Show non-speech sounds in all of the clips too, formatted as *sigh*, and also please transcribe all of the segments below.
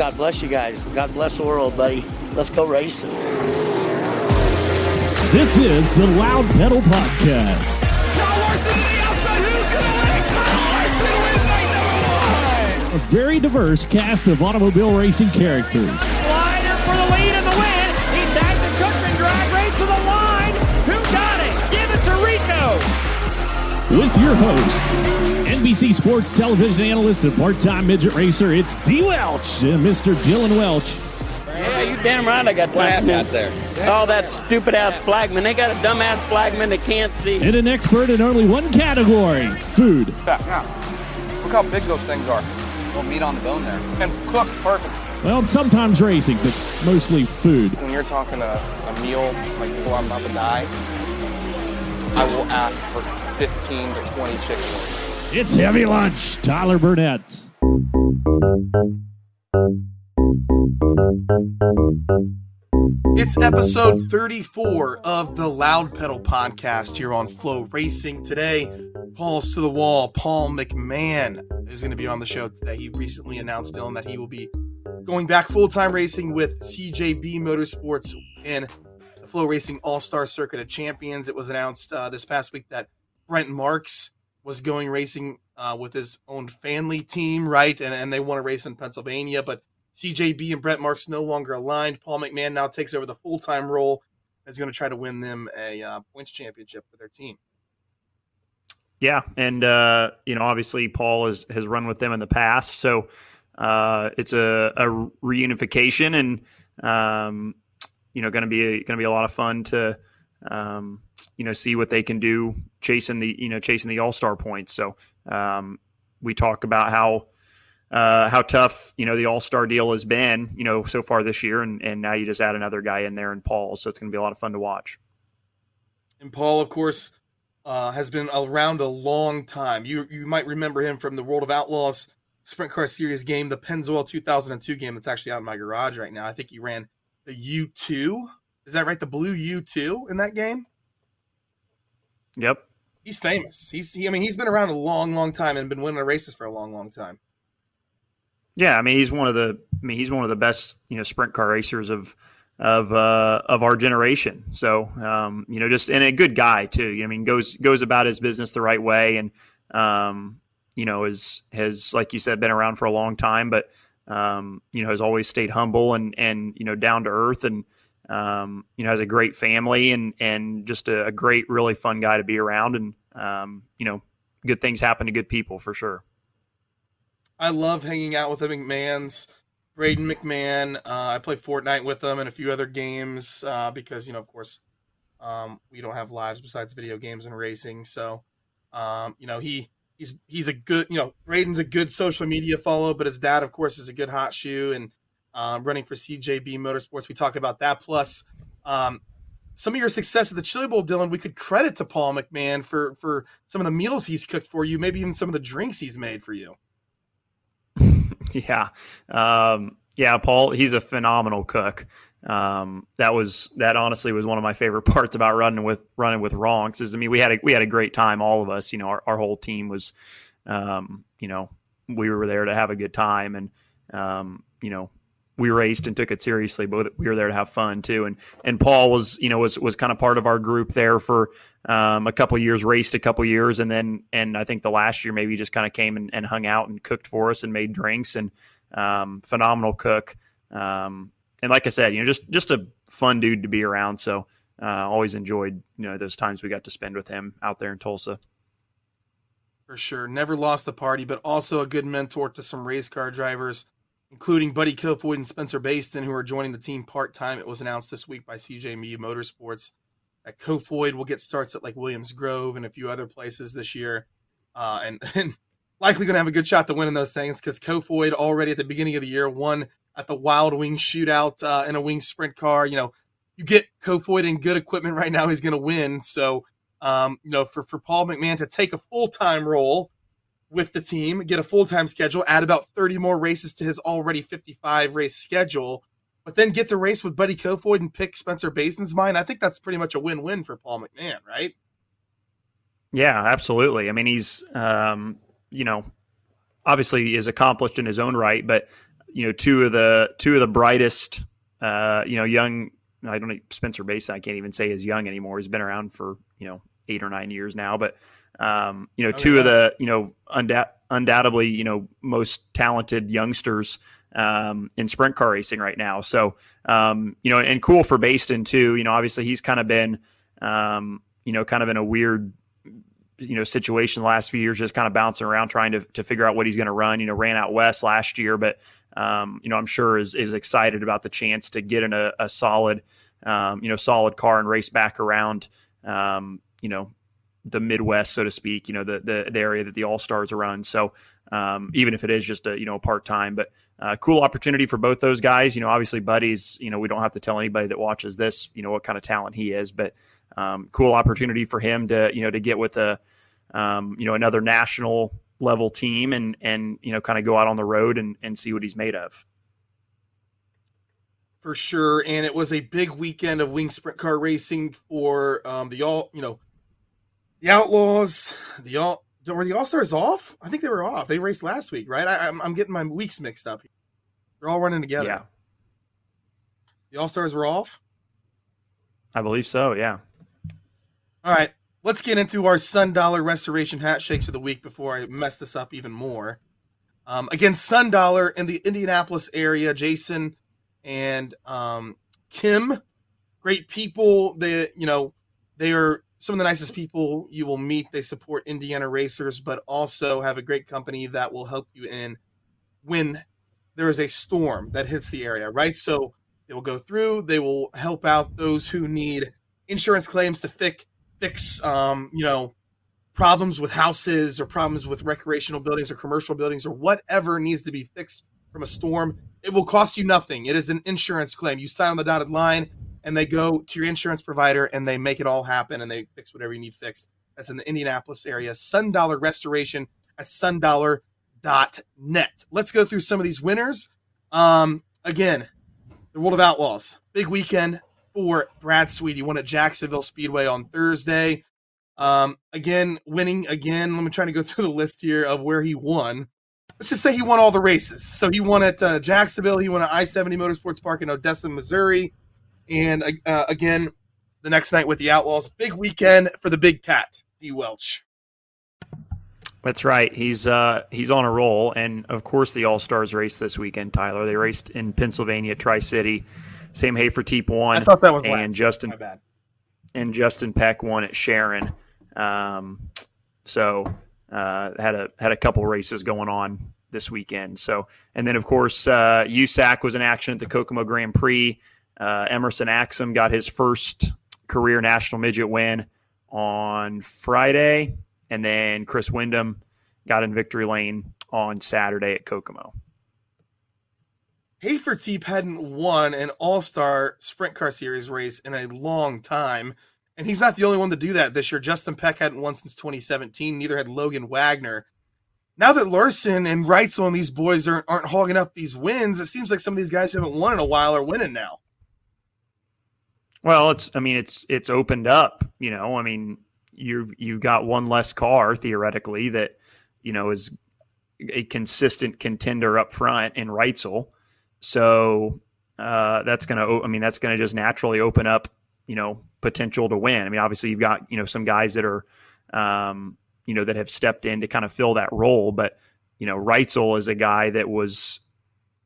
God bless you guys. God bless the world, buddy. Let's go racing. This is the Loud Pedal Podcast. A very diverse cast of automobile racing characters. Slider for the lead and the win. He tagged the Cookman drag race to the line. Who got it? Give it to Rico. With your host, NBC Sports television analyst and part-time midget racer, it's D. Welch and Mr. Dillon Welch. Yeah, you damn right I got time. out there. Oh, that stupid ass flagman. They got a dumb ass flagman that can't see. And an expert in only one category, food. Back now. Look how big those things are. Little meat on the bone there. And cooked perfect. Well, sometimes racing, but mostly food. When you're talking a, a meal like before I'm about to die, I will ask for 15 to 20 chicken wings. It's Heavy Lunch, Tyler Burnett. It's episode 34 of the Loud Pedal podcast here on FloRacing. Today, Paul's to the wall. Paul McMahan is going to be on the show today. He recently announced, Dillon, that he will be going back full time racing with CJB Motorsports in the FloRacing All Star Circuit of Champions. It was announced uh, this past week that Brent Marks was going racing uh, with his own family team, right? And, and they want to race in Pennsylvania, but CJB and Brent Marks no longer aligned. Paul McMahan now takes over the full time role. Is going to try to win them a uh, points championship for their team. Yeah, and uh, you know, obviously Paul has has run with them in the past, so uh, it's a, a reunification, and um, you know, going to be going to be a lot of fun to um, you know see what they can do chasing the you know chasing the All Star points. So um, we talk about how uh, how tough you know the All Star deal has been, you know, so far this year, and and now you just add another guy in there and Paul, so it's going to be a lot of fun to watch. And Paul, of course, uh, has been around a long time. You you might remember him from the World of Outlaws Sprint Car Series game, the Pennzoil 2002 game that's actually out in my garage right now. I think he ran the U2. Is that right? The blue U2 in that game. Yep. He's famous. He's he, I mean he's been around a long, long time and been winning races for a long, long time. Yeah, I mean he's one of the I mean he's one of the best you know sprint car racers of of uh, of our generation. So um, you know just and a good guy too. I mean goes goes about his business the right way and um, you know is has like you said been around for a long time, but um, you know has always stayed humble and and you know down to earth and um, you know has a great family and and just a, a great really fun guy to be around and um, you know good things happen to good people for sure. I love hanging out with the McMahans. Braden McMahan. Uh, I play Fortnite with them and a few other games uh, because, you know, of course, um, we don't have lives besides video games and racing. So, um, you know, he he's he's a good, you know, Braden's a good social media follow, but his dad, of course, is a good hot shoe and um, running for CJB Motorsports. We talk about that. Plus, um, some of your success at the Chili Bowl, Dillon, we could credit to Paul McMahan for for some of the meals he's cooked for you, maybe even some of the drinks he's made for you. *laughs* yeah. Um, yeah, Paul, he's a phenomenal cook. Um, that was that honestly was one of my favorite *laughs* parts about running with running with Ronks is I mean we had a we had a great time all of us you know our, our whole team was um, you know we were there to have a good time and um, you know we raced and took it seriously but we were there to have fun too and and Paul was you know was was kind of part of our group there for um, a couple years raced a couple years and then and I think the last year maybe just kind of came and, and, hung out and cooked for us and made drinks and um, phenomenal cook um, and like I said, you know, just just a fun dude to be around. So uh, always enjoyed you know those times we got to spend with him out there in Tulsa. For sure, never lost the party, but also a good mentor to some race car drivers, including Buddy Kofoid and Spencer Bayston, who are joining the team part time. It was announced this week by CJ Motorsports that Kofoid will get starts at like Williams Grove and a few other places this year, uh, and *laughs* and likely going to have a good shot to win in those things because Kofoid already at the beginning of the year won at the Wild Wing shootout uh, in a wing sprint car. You know, you get Kofoid in good equipment right now, he's going to win. So, um, you know, for, for Paul McMahan to take a full time role with the team, get a full time schedule, add about 30 more races to his already 55 race schedule, but then get to race with Buddy Kofoid and pick Spencer Bayston's mind, I think that's pretty much a win win for Paul McMahan, right? Yeah, absolutely. I mean, he's, um, you know, obviously is accomplished in his own right, but you know two of the two of the brightest uh, you know young I don't know Spencer Bayston I can't even say is young anymore. He's been around for you know eight or nine years now, but um, you know, oh, two yeah. of the you know undou- undoubtedly you know most talented youngsters um, in sprint car racing right now. So um, you know, and cool for Bayston too. You know, obviously he's kind of been um, you know kind of in a weird you know situation the last few years, just kind of bouncing around trying to to figure out what he's going to run. You know, ran out west last year, but um, you know I'm sure is is excited about the chance to get in a, a solid um, you know solid car and race back around um, you know the Midwest, so to speak. You know the the, the area that the All Stars are run. So um, even if it is just a you know part time, but uh, cool opportunity for both those guys. You know, obviously buddies. You know, we don't have to tell anybody that watches this. You know what kind of talent he is, but um, cool opportunity for him to you know to get with a um, you know another national level team and and you know kind of go out on the road and and see what he's made of. For sure, and it was a big weekend of wing sprint car racing for um, the all you know the Outlaws, the all were the All Stars off? I think they were off. They raced last week, right? I, am I'm getting my weeks mixed up. They're all running together. Yeah. The All Stars were off. I believe so. Yeah. All right, let's get into our Sun Dollar Restoration Hat Shakes of the week before I mess this up even more. Um, again, Sun Dollar in the Indianapolis area. Jason and um, Kim, great people. They, you know, they are some of the nicest people you will meet. They support Indiana racers, but also have a great company that will help you in when there is a storm that hits the area, right? So they will go through, they will help out those who need insurance claims to fix fix um, you know, problems with houses or problems with recreational buildings or commercial buildings or whatever needs to be fixed from a storm. It will cost you nothing. It is an insurance claim. You sign on the dotted line and they go to your insurance provider and they make it all happen and they fix whatever you need fixed. That's in the Indianapolis area. Sun Dollar Restoration at sundollar.net. Let's go through some of these winners. Um, again, the World of Outlaws. Big weekend for Brad Sweet. He won at Jacksonville Speedway on Thursday. Um, again, winning again. Let me try to go *laughs* through the list here of where he won. Let's just say he won all the races. So he won at uh, Jacksonville. He won at I 70 Motorsports Park in Odessa, Missouri. And uh, again, the next night with the Outlaws. Big weekend for the Big Cat, D. Welch. That's right. He's uh, he's on a roll, and of course the All Stars race this weekend. Tyler, they raced in Pennsylvania, Tri City. Sam Hafertepe won. I thought that was and last. Justin. My bad. And Justin Peck won at Sharon. Um, so uh, had a had a couple races going on this weekend. So and then of course uh, USAC was in action at the Kokomo Grand Prix. Uh, Emerson Axsom got his first career national midget win on Friday, and then Chris Windom got in victory lane on Saturday at Kokomo. Hafertepe hadn't won an All Star Sprint Car Series race in a long time, and he's not the only one to do that this year. Justin Peck hadn't won since 2017. Neither had Logan Wagner. Now that Larson and Reutzel and these boys aren't, aren't hogging up these wins, it seems like some of these guys who haven't won in a while are winning now. Well, it's I mean it's it's opened up, you know. I mean, you've you've got one less car theoretically that, you know, is a consistent contender up front in Reutzel. So uh, that's going to, I mean, that's going to just naturally open up, you know, potential to win. I mean, obviously you've got, you know, some guys that are, um, you know, that have stepped in to kind of fill that role. But, you know, Reutzel is a guy that was,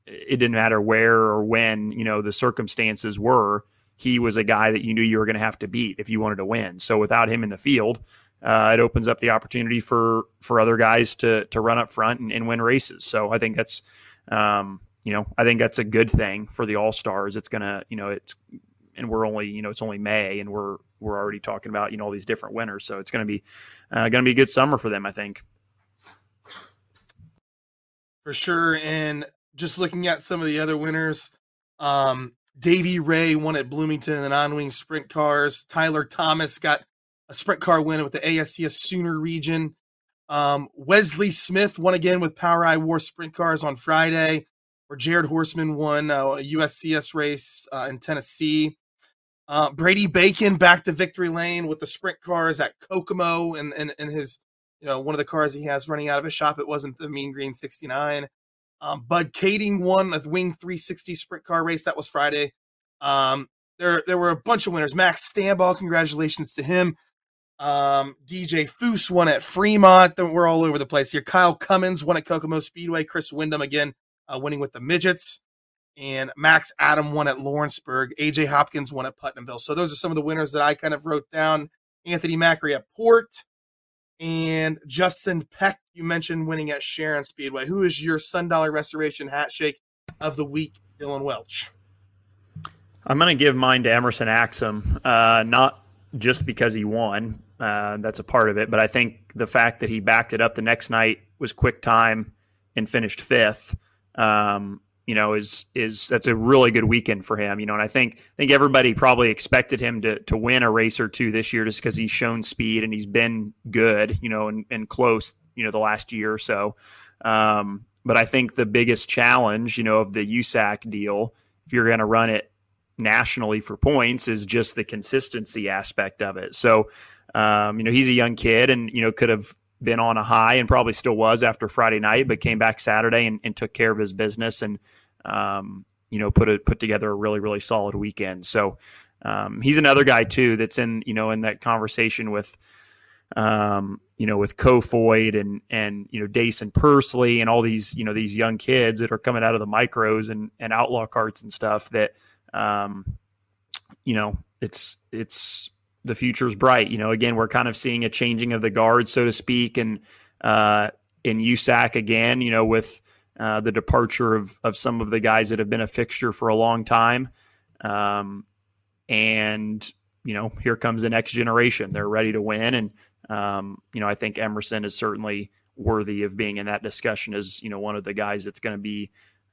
it didn't matter where or when, you know, the circumstances were he was a guy that you knew you were going to have to beat if you wanted to win. So without him in the field, uh, it opens up the opportunity for for other guys to to run up front and, and win races. So I think that's um, you know I think that's a good thing for the All Stars. It's gonna you know it's and we're only you know it's only May and we're we're already talking about you know all these different winners. So it's gonna be uh, gonna be a good summer for them. I think for sure. And just looking at some of the other winners, um, Davey Ray won at Bloomington in the non-wing sprint cars. Tyler Thomas got a sprint car win with the ASCS Sooner region. Um, Wesley Smith won again with POWRi War sprint cars on Friday, where Jared Horseman won uh, a USCS race uh, in Tennessee. Uh, Brady Bacon back to victory lane with the sprint cars at Kokomo and, and, and his, you know, one of the cars he has running out of his shop. It wasn't the Mean Green 69. Um, Bud Kaeding won a Wing 360 sprint car race. That was Friday. Um, there, there were a bunch of winners. Max Stambaugh, congratulations to him. Um, DJ Foos won at Fremont. We're all over the place here. Kyle Cummins won at Kokomo Speedway. Chris Windom again uh, winning with the midgets. And Max Adam won at Lawrenceburg. AJ Hopkins won at Putnamville. So those are some of the winners that I kind of wrote down. Anthony Macri at Port. And Justin Peck, you mentioned winning at Sharon Speedway. Who is your Sun Dollar Restoration hat shake of the week, Dillon Welch? I'm going to give mine to Emerson Axsom, uh, not just because he won. Uh, that's a part of it, but I think the fact that he backed it up the next night was quick time and finished fifth. Um, you know, is is that's a really good weekend for him. You know, and I think I think everybody probably expected him to to win a race or two this year just because he's shown speed and he's been good. You know, and, and close. You know, the last year or so. Um, but I think the biggest challenge, you know, of the USAC deal, if you're going to run it nationally for points, is just the consistency aspect of it. So, um, you know, he's a young kid, and you know, could have been on a high and probably still was after Friday night, but came back Saturday and, and took care of his business and um, you know put a, put together a really really solid weekend. So um, he's another guy too that's in you know in that conversation with um, you know with Kofoid and and you know Daison Pursley and all these you know these young kids that are coming out of the micros and and outlaw carts and stuff that um, you know it's it's the future's bright. You know, again, we're kind of seeing a changing of the guard, so to speak, and uh, in USAC again. You know, with uh, the departure of of some of the guys that have been a fixture for a long time, um, and you know, here comes the next generation. They're ready to win, and um, you know, I think Emerson is certainly worthy of being in that discussion as you know one of the guys that's going to be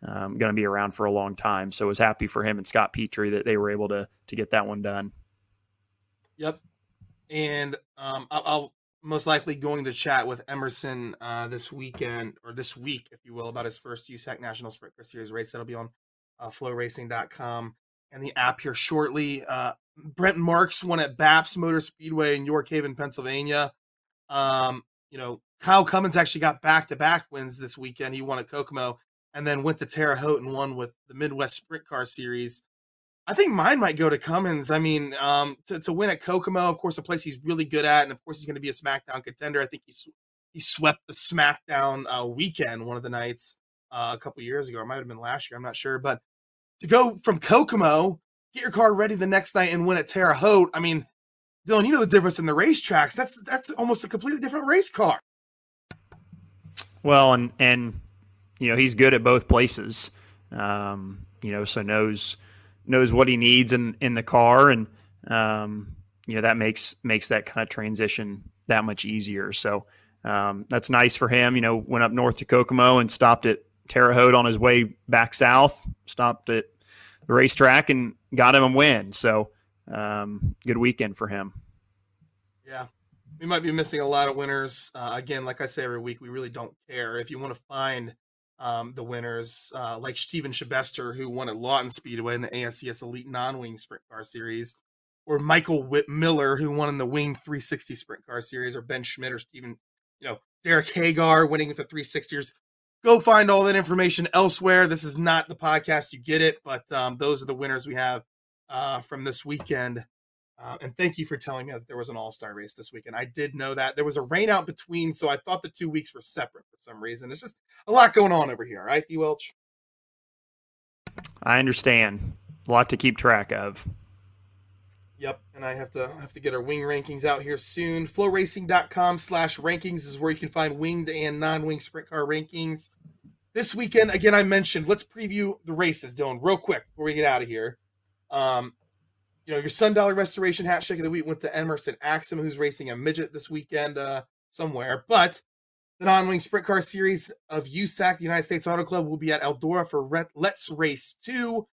um, going to be around for a long time. So I was happy for him and Scott Petrie that they were able to to get that one done. Yep. And um, I'll, I'll, most likely going to chat with Emerson uh, this weekend or this week, if you will, about his first USAC National Sprint Car Series race. That'll be on uh, FloRacing.com and the app here shortly. Uh, Brent Marks won at Baps Motor Speedway in York Haven, Pennsylvania. Um, you know, Kyle Cummins actually got back to back wins this weekend. He won at Kokomo and then went to Terre Haute and won with the Midwest Sprint Car Series. I think mine might go to Cummins. I mean, um, to, to win at Kokomo, of course, a place he's really good at, and of course, he's going to be a SmackDown contender. I think he he swept the SmackDown uh, weekend one of the nights uh, a couple years ago, It might have been last year. I'm not sure, but to go from Kokomo, get your car ready the next night, and win at Terre Haute. I mean, Dillon, you know the difference in the racetracks. That's that's almost a completely different race car. Well, and and you know he's good at both places. Um, you know, so knows knows what he needs in in the car, and um, you know that makes makes that kind of transition that much easier. So um, that's nice for him. You know, went up north to Kokomo and stopped at Terre Haute on his way back south. Stopped at the racetrack and got him a win. So um, good weekend for him. Yeah, we might be missing a lot of winners. Uh, again, like I say every week, we really don't care. If you want to find um, the winners, uh, like Steven Shabester, who won at Lawton Speedway in the ASCS Elite Non-Wing Sprint Car Series, or Michael Whit Miller, who won in the Wing 360 Sprint Car Series, or Ben Schmidt or Stephen, you know, Derek Hagar winning with the 360ers. Go find all that information elsewhere. This is not the podcast, you get it, but um, those are the winners we have uh, from this weekend. Uh, and thank you for telling me that there was an all star race this weekend. I did know that. There was a rain out between, so I thought the two weeks were separate for some reason. It's just a lot going on over here, right, D Welch? I understand. A lot to keep track of. Yep, and I have to have to get our wing rankings out here soon. Flowracing.com slash rankings is where you can find winged and non-wing sprint car rankings. This weekend, again, I mentioned, let's preview the races, Dillon, real quick before we get out of here. Um, you know, your Sun Dollar Restoration hat shake of the week went to Emerson Axsom, who's racing a midget this weekend uh, somewhere. But the non-wing sprint car series of USAC, the United States Auto Club, will be at Eldora for Let's Race 2.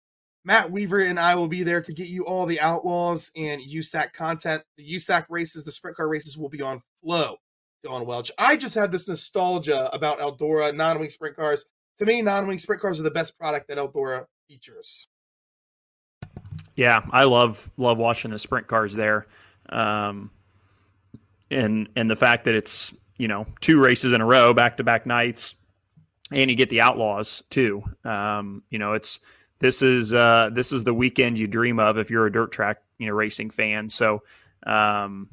Matt Weaver and I will be there to get you all the Outlaws and USAC content. The USAC races, the sprint car races will be on Flow. Dillon Welch. I just have this nostalgia about Eldora non-wing sprint cars. To me, non-wing sprint cars are the best product that Eldora features. Yeah, I love love watching the sprint cars there, um, and and the fact that it's you know two races in a row, back to back nights, and you get the Outlaws too. Um, you know, it's this is uh, this is the weekend you dream of if you're a dirt track you know racing fan. So um,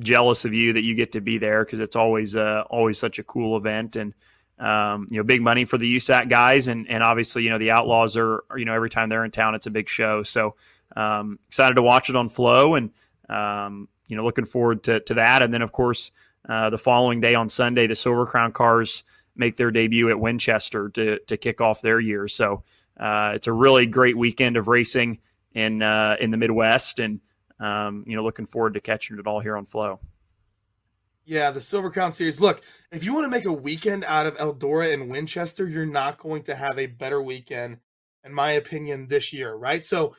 jealous of you that you get to be there because it's always uh, always such a cool event and um, you know big money for the USAC guys and and obviously you know the Outlaws are, you know every time they're in town it's a big show. So um, excited to watch it on Flow and um, you know looking forward to to that and then of course uh, the following day on Sunday the Silver Crown cars make their debut at Winchester to to kick off their year. So uh, it's a really great weekend of racing in uh, in the Midwest, and um, you know, looking forward to catching it all here on Flow. Yeah, the Silver Crown Series. Look, if you want to make a weekend out of Eldora and Winchester, you're not going to have a better weekend, in my opinion, this year, right? So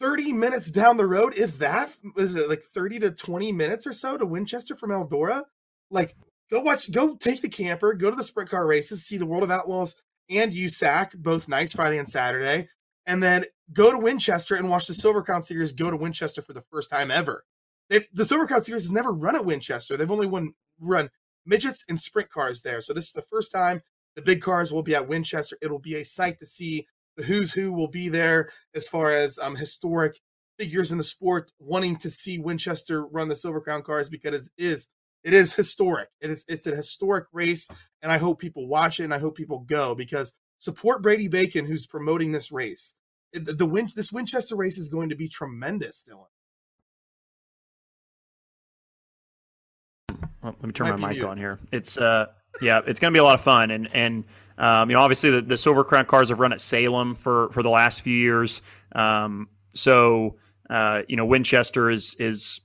30 minutes down the road, if that is it like 30 to 20 minutes or so to Winchester from Eldora, like go watch, go take the camper, go to the sprint car races, see the World of Outlaws and USAC both nights, Friday and Saturday, and then go to Winchester and watch the Silver Crown Series go to Winchester for the first time ever. They, the Silver Crown Series has never run at Winchester. They've only won run midgets and sprint cars there. So this is the first time the big cars will be at Winchester. It'll be a sight to see. The who's who will be there as far as um, historic figures in the sport wanting to see Winchester run the Silver Crown cars because it is it is historic. It is it's a historic race, and I hope people watch it and I hope people go because support Brady Bacon who's promoting this race the, the win this Winchester race is going to be tremendous, Dillon. Well, let me turn Might my mic on here. It's uh yeah, it's going to be a lot of fun and and um, you know obviously the, the Silver Crown cars have run at Salem for for the last few years. Um, so uh, you know Winchester is is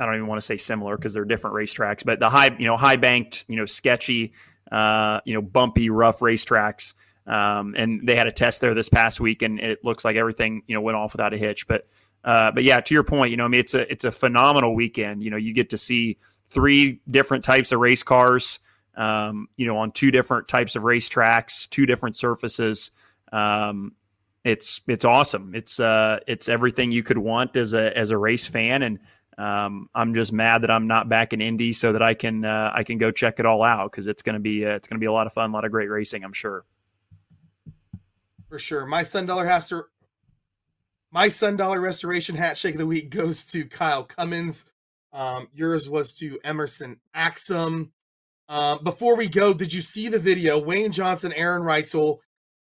I don't even want to say similar because they're different racetracks, but the high you know high banked you know sketchy uh, you know bumpy rough racetracks um, and they had a test there this past week, and it looks like everything you know went off without a hitch. But uh, but yeah, to your point, you know, I mean, it's a it's a phenomenal weekend. You know, you get to see three different types of race cars, um, you know, on two different types of race tracks, two different surfaces. Um, it's it's awesome. It's uh it's everything you could want as a as a race fan, and um, I'm just mad that I'm not back in Indy so that I can uh, I can go check it all out because it's gonna be uh, it's gonna be a lot of fun, a lot of great racing, I'm sure for sure. My Sun Dollar has to. My Sun Dollar Restoration Hat Shake of the Week goes to Kyle Cummins. Um, yours was to Emerson Axsom. Um, before we go, did you see the video? Wayne Johnson, Aaron Reutzel.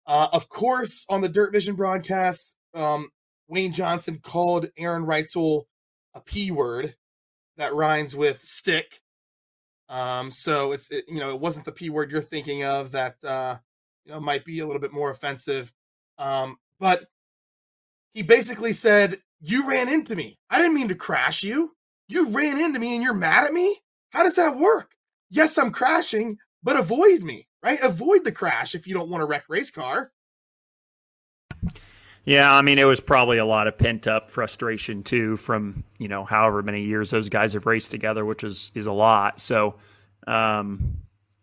Uh, of course, on the Dirt Vision broadcast, um, Wayne Johnson called Aaron Reutzel a P word that rhymes with stick. Um, so it's it, you know it wasn't the P word you're thinking of that uh, you know, might be a little bit more offensive. Um, but he basically said, You ran into me. I didn't mean to crash you. You ran into me and you're mad at me? How does that work? Yes, I'm crashing, but avoid me, right? Avoid the crash if you don't want to wreck race car. Yeah, I mean, it was probably a lot of pent up frustration too from you know however many years those guys have raced together, which is is a lot. So, um,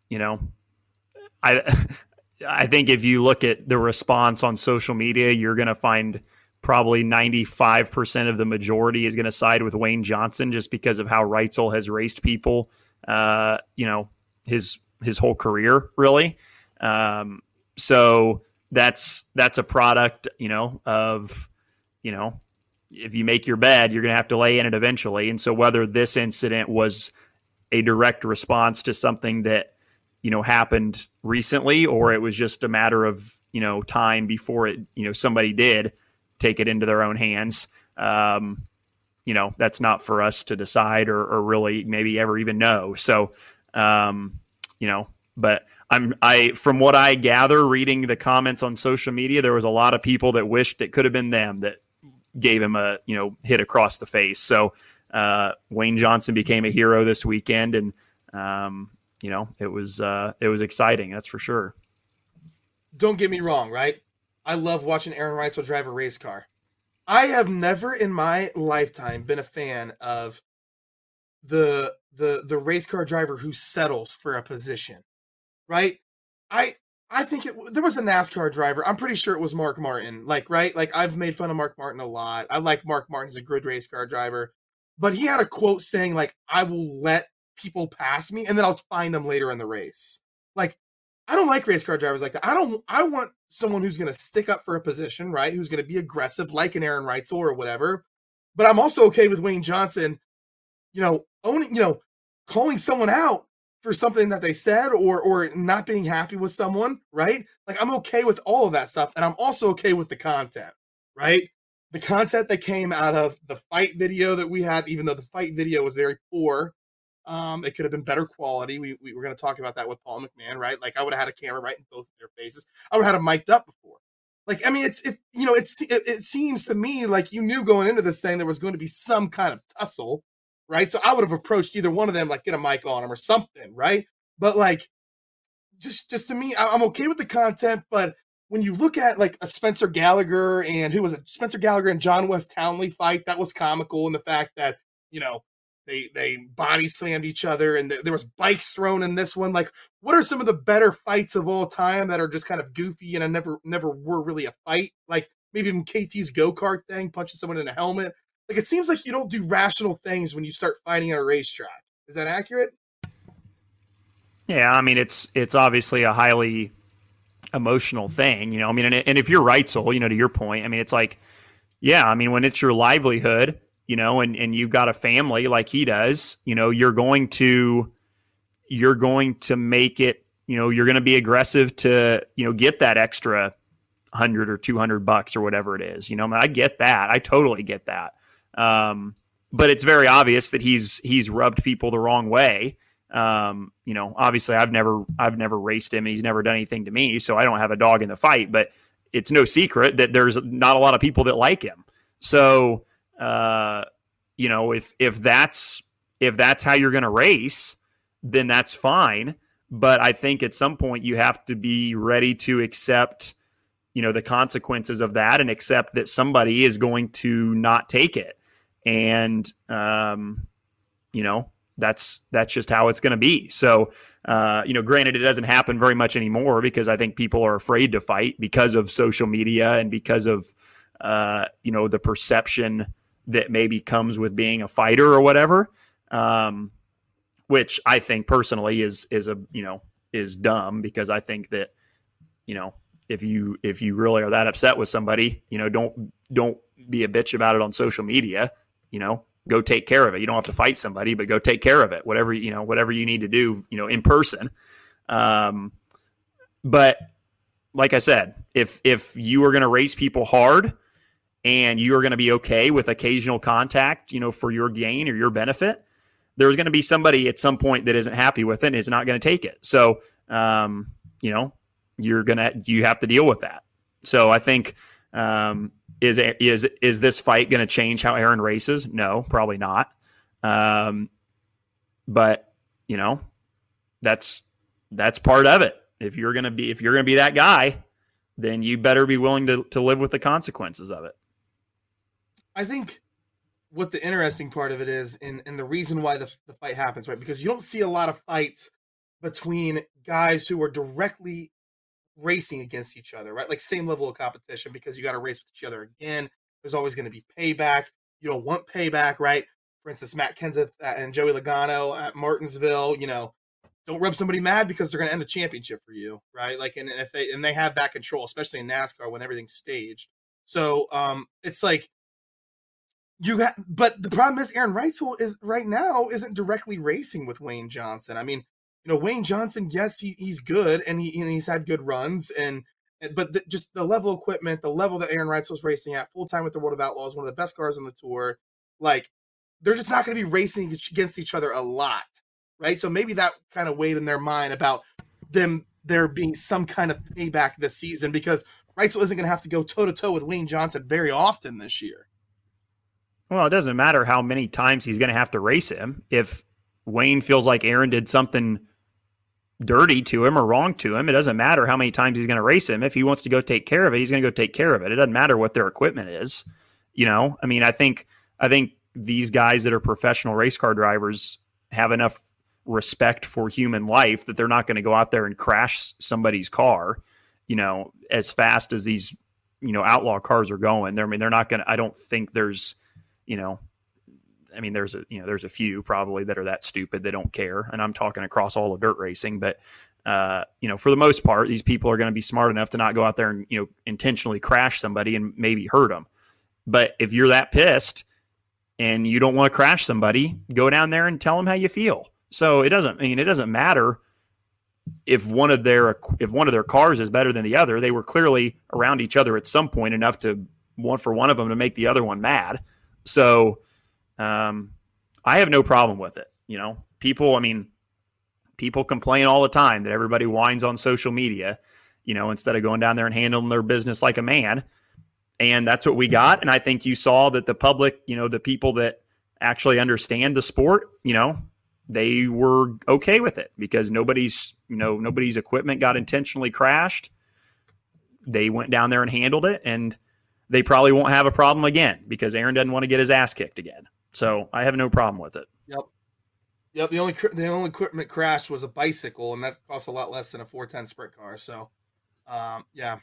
you know, I *laughs* I think if you look at the response on social media, you're going to find probably 95% of the majority is going to side with Wayne Johnson just because of how Reutzel has raced people, uh, you know, his his whole career really. Um, so that's that's a product, you know, of you know, if you make your bed, you're going to have to lay in it eventually. And so whether this incident was a direct response to something that you know happened recently or it was just a matter of you know time before it you know somebody did take it into their own hands um, you know that's not for us to decide or, or really maybe ever even know so um, you know but i'm i from what i gather reading the comments on social media there was a lot of people that wished it could have been them that gave him a you know hit across the face so uh, wayne johnson became a hero this weekend and um, you know, it was uh, it was exciting. That's for sure. Don't get me wrong, right? I love watching Aaron Reutzel drive a race car. I have never in my lifetime been a fan of the the the race car driver who settles for a position, right? I I think it there was a NASCAR driver. I'm pretty sure it was Mark Martin. Like right, like I've made fun of Mark Martin a lot. I like Mark Martin. He's a good race car driver, but he had a quote saying like, "I will let people pass me and then I'll find them later in the race. Like, I don't like race car drivers like that. I don't. I want someone who's going to stick up for a position, right? Who's going to be aggressive, like an Aaron Reutzel or whatever. But I'm also okay with Wayne Johnson, you know, owning, you know, calling someone out for something that they said or or not being happy with someone, right? Like I'm okay with all of that stuff, and I'm also okay with the content, right? The content that came out of the fight video that we had, even though the fight video was very poor, um, it could have been better quality. We, we were going to talk about that with Paul McMahan, right? Like I would have had a camera right in both of their faces. I would have had them mic'd up before. Like I mean, it's it you know it's it, it seems to me like you knew going into this saying there was going to be some kind of tussle, right? So I would have approached either one of them, like get a mic on them or something, right? But like, just just to me, I'm okay with the content, but when you look at like a Spencer Gallagher and who was it, Spencer Gallagher and John Wes Townley fight, that was comical in the fact that you know they they body slammed each other and th- there was bikes thrown in this one. Like, what are some of the better fights of all time that are just kind of goofy and never never were really a fight? Like maybe even KT's go kart thing, punching someone in a helmet. Like it seems like you don't do rational things when you start fighting on a racetrack. Is that accurate? Yeah, I mean it's it's obviously a highly emotional thing, you know. I mean, and, and if you're Reutzel, you know, to your point, I mean, it's like, yeah, I mean, when it's your livelihood, you know, and and you've got a family like he does, you know, you're going to you're going to make it, you know, you're going to be aggressive to, you know, get that extra 100 or 200 bucks or whatever it is. You know, I, mean, I get that. I totally get that. Um, but it's very obvious that he's he's rubbed people the wrong way. Um, you know, obviously I've never I've never raced him. He's never done anything to me, so I don't have a dog in the fight. But it's no secret that there's not a lot of people that like him. So, uh, you know, if if that's if that's how you're going to race, then that's fine. But I think at some point you have to be ready to accept, you know, the consequences of that and accept that somebody is going to not take it. And, um, you know, that's that's just how it's going to be. So, uh, you know, granted, it doesn't happen very much anymore because I think people are afraid to fight because of social media and because of, uh, you know, the perception that maybe comes with being a fighter or whatever. Um, which I think personally is is a you know is dumb because I think that you know if you if you really are that upset with somebody, you know, don't don't be a bitch about it on social media. You know, go take care of it. You don't have to fight somebody, but go take care of it. Whatever you know, whatever you need to do, you know, in person. Um, but like I said, if if you are going to race people hard and you are going to be okay with occasional contact, you know, for your gain or your benefit, there's going to be somebody at some point that isn't happy with it and is not going to take it. So, um, you know, you're gonna you have to deal with that. So I think um, is is is this fight going to change how Aaron races? No, probably not. Um, but you know, that's that's part of it. If you're gonna be if you're gonna be that guy, then you better be willing to to live with the consequences of it. I think what the interesting part of it is, and and the reason why the the fight happens, right? Because you don't see a lot of fights between guys who are directly racing against each other, right? Like same level of competition because you got to race with each other again. There's always going to be payback. You don't want payback, right? For instance, Matt Kenseth and Joey Logano at Martinsville, you know, don't rub somebody mad because they're going to end a championship for you, right? Like, and, and if they and they have that control, especially in NASCAR when everything's staged. So, um, it's like you got, but the problem is Aaron Reutzel is right now isn't directly racing with Wayne Johnson. I mean, you know Wayne Johnson, yes, he, he's good and he and he's had good runs and but the, just the level of equipment, the level that Aaron Reutzel was racing at full time with the World of Outlaws, one of the best cars on the tour, like they're just not going to be racing against each other a lot, right? So maybe that kind of weighed in their mind about them there being some kind of payback this season because Reutzel isn't going to have to go toe to toe with Wayne Johnson very often this year. Well, it doesn't matter how many times he's going to have to race him. If Wayne feels like Aaron did something dirty to him or wrong to him. It doesn't matter how many times he's going to race him. If he wants to go take care of it, he's going to go take care of it. It doesn't matter what their equipment is. You know, I mean, I think I think these guys that are professional race car drivers have enough respect for human life that they're not going to go out there and crash somebody's car, you know, as fast as these, you know, outlaw cars are going. They're, I mean, they're not going to, I don't think there's, you know, I mean, there's a you know there's a few probably that are that stupid they don't care, and I'm talking across all of dirt racing. But uh, you know, for the most part, these people are going to be smart enough to not go out there and you know intentionally crash somebody and maybe hurt them. But if you're that pissed and you don't want to crash somebody, go down there and tell them how you feel. So it doesn't I mean it doesn't matter if one of their if one of their cars is better than the other. They were clearly around each other at some point enough to one for one of them to make the other one mad. So um, I have no problem with it. You know, people. I mean, people complain all the time that everybody whines on social media. You know, instead of going down there and handling their business like a man. And that's what we got. And I think you saw that the public, you know, the people that actually understand the sport, you know, they were okay with it because nobody's you know nobody's equipment got intentionally crashed they went down there and handled it and they probably won't have a problem again because aaron doesn't want to get his ass kicked again. So i have no problem with it. Yep. Yep the only the only equipment crashed was a bicycle and that costs a lot less than a 410 sprint car so um, yeah.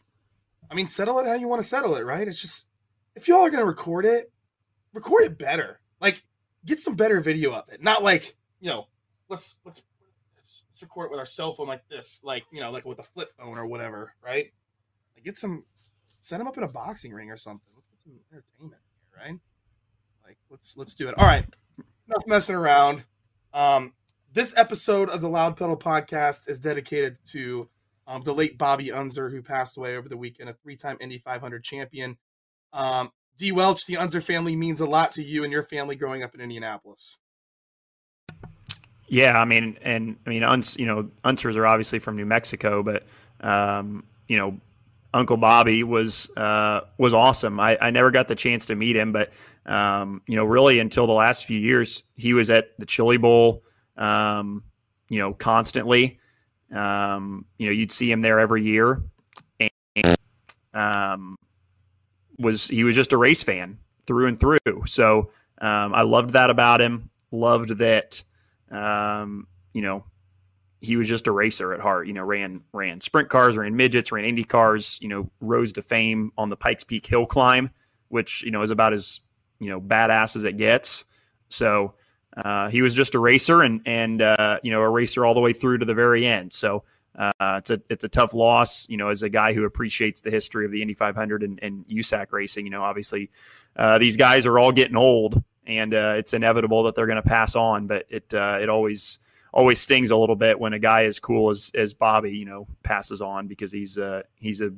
I mean settle it how you want to settle it right? It's just if y'all are to record it record it better. Like get some better video of it. Not like you know, let's let's let's record it with our cell phone like this, like you know, like with a flip phone or whatever, right? Like get some, set them up in a boxing ring or something. Let's get some entertainment here, right? Like let's let's do it. All right, enough messing around. Um, this episode of the Loud Pedal podcast is dedicated to um, the late Bobby Unser, who passed away over the weekend, a three-time Indy 500 champion. Um, D. Welch, the Unser family means a lot to you and your family growing up in Indianapolis. Yeah, I mean, and I mean, uns, you know, Unsers are obviously from New Mexico, but um, you know, Uncle Bobby was uh, was awesome. I, I never got the chance to meet him, but um, you know, really until the last few years, he was at the Chili Bowl, um, you know, constantly. Um, you know, you'd see him there every year, and um, was he was just a race fan through and through. So um, I loved that about him. Loved that um, you know, he was just a racer at heart. You know, ran ran sprint cars, ran midgets, ran Indy cars. You know, rose to fame on the Pikes Peak hill climb, which you know is about as you know badass as it gets. So uh, he was just a racer, and and uh, you know a racer all the way through to the very end. So uh, it's a it's a tough loss. You know, as a guy who appreciates the history of the Indy 500 and, and USAC racing. You know, obviously uh, these guys are all getting old, and uh, it's inevitable that they're going to pass on. But it uh, it always always stings a little bit when a guy as cool as as Bobby, you know, passes on because he's uh, he's a,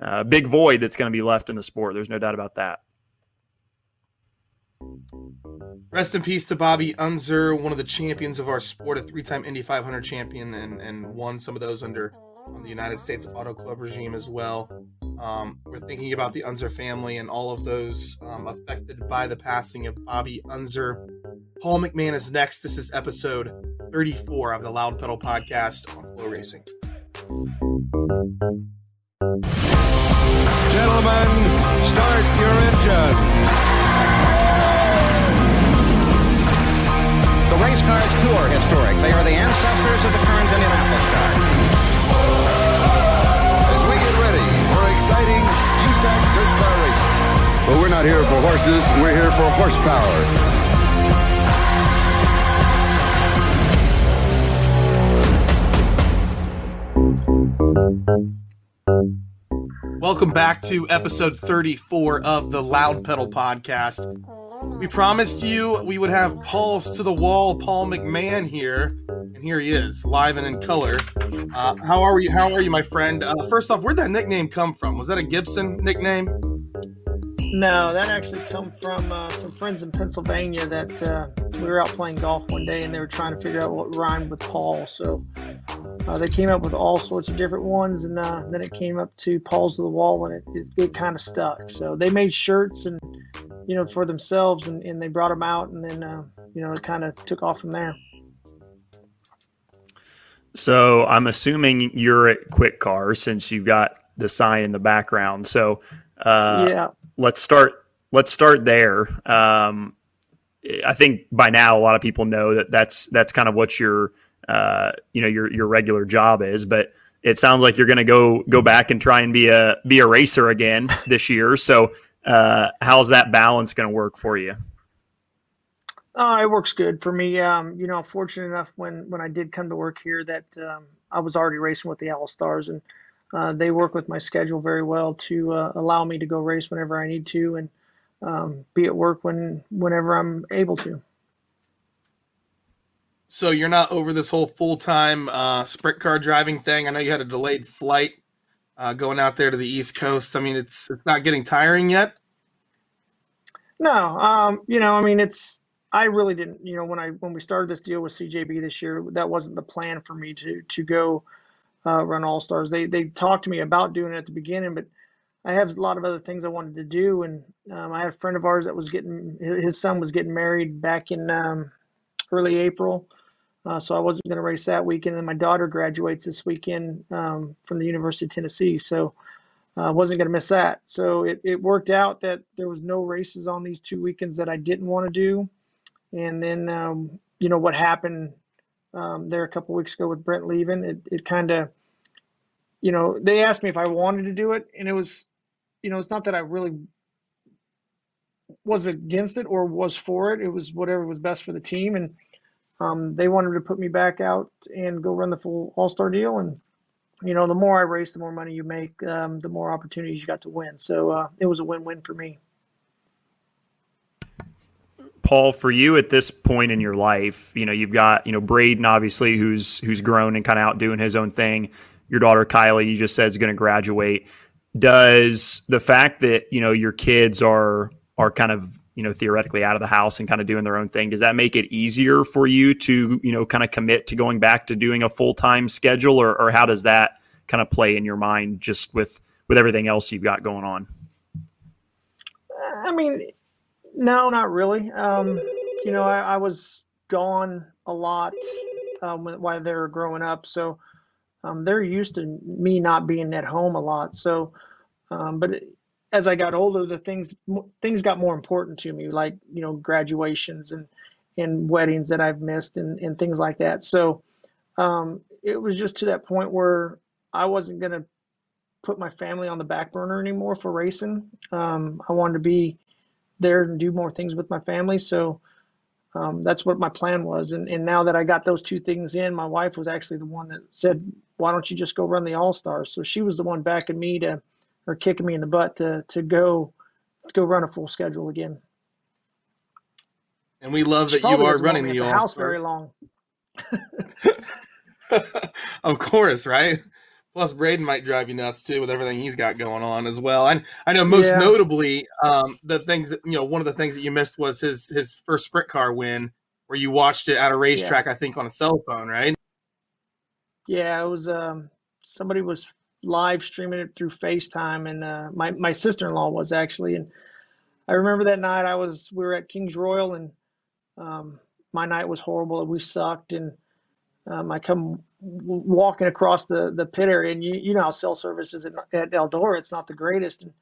a big void that's going to be left in the sport. There's no doubt about that. Rest in peace to Bobby Unser, one of the champions of our sport, a three-time Indy 500 champion, and and won some of those under the United States Auto Club regime as well. Um, we're thinking about the Unser family and all of those um, affected by the passing of Bobby Unser. Paul McMahan is next. This is episode 34 of the Loud Pedal podcast on FloRacing. Gentlemen, start your engines. The race cars too are historic. They are the ancestors of the current Indianapolis car. As we get ready for exciting USAC dirt car racing. But we're not here for horses, we're here for horsepower. Welcome back to episode 34 of the Loud Pedal Podcast. We promised you we would have Paul's to the wall, Paul McMahan here, and here he is, live and in color. Uh, how are you? How are you, my friend? Uh, first off, where'd that nickname come from? Was that a Gibson nickname? No, that actually come from uh, some friends in Pennsylvania that uh, we were out playing golf one day and they were trying to figure out what rhymed with Paul. So uh, they came up with all sorts of different ones, and uh, then it came up to Paul's of the wall, and it, it, it kind of stuck. So they made shirts and you know for themselves, and, and they brought them out, and then uh, you know it kind of took off from there. So I'm assuming you're at Quick Car since you've got the sign in the background. So uh, yeah, let's start. Let's start there. Um, I think by now a lot of people know that that's that's kind of what your uh, you know your your regular job is. But it sounds like you're going to go go back and try and be a be a racer again *laughs* this year. So uh, how's that balance going to work for you? Uh, it works good for me. Um, you know, fortunate enough when when I did come to work here that um, I was already racing with the All Stars, and uh, they work with my schedule very well to uh, allow me to go race whenever I need to and um, be at work when whenever I'm able to. So you're not over this whole full time uh, sprint car driving thing. I know you had a delayed flight uh, going out there to the East Coast. I mean, it's it's not getting tiring yet. No, um, you know, I mean, it's I really didn't. You know, when I when we started this deal with CJB this year, that wasn't the plan for me to to go uh, run All Stars. They they talked to me about doing it at the beginning, but I have a lot of other things I wanted to do, and um, I had a friend of ours that was getting his son was getting married back in um, early April, uh, so I wasn't going to race that weekend. And my daughter graduates this weekend um, from the University of Tennessee, so I uh, wasn't going to miss that. So it, it worked out that there was no races on these two weekends that I didn't want to do, and then um, you know what happened um, there a couple weeks ago with Brent leaving, it it kind of you know, they asked me if I wanted to do it, and it was you know, it's not that I really was against it or was for it. It was whatever was best for the team, and um, they wanted to put me back out and go run the full All Star deal. And you know, the more I race, the more money you make, um, the more opportunities you got to win. So uh, it was a win win for me. Paul, for you at this point in your life, you know, you've got, you know, Braden obviously who's who's grown and kind of out doing his own thing. Your daughter Kylie, you just said is going to graduate does the fact that you know your kids are are kind of you know theoretically out of the house and kind of doing their own thing does that make it easier for you to you know kind of commit to going back to doing a full-time schedule or, or how does that kind of play in your mind just with with everything else you've got going on i mean no not really um, you know I, I, was gone a lot um, while they were growing up so um, they're used to me not being at home a lot. So, um, but as I got older, the things things got more important to me, like you know graduations and and weddings that I've missed and and things like that. So, um, it was just to that point where I wasn't gonna put my family on the back burner anymore for racing. Um, I wanted to be there and do more things with my family. So um, that's what my plan was. And, and now that I got those two things in, my wife was actually the one that said, why don't you just go run the All Stars? So she was the one backing me to, or kicking me in the butt to, to go, to go run a full schedule again. And we love she that you are running the, the All Stars. very long. *laughs* of course, right? Plus, Braden might drive you nuts too with everything he's got going on as well. And I know most yeah. notably, um, the things that you know, one of the things that you missed was his his first sprint car win, where you watched it at a racetrack, yeah. I think, on a cell phone, right? Yeah, it was. Um, somebody was live streaming it through FaceTime, and uh, my my sister in law was actually. And I remember that night I was we were at Kings Royal, and um, my night was horrible. And we sucked, and um, I come walking across the the pit area, and you you know how cell service is at, at Eldora. It's not the greatest, and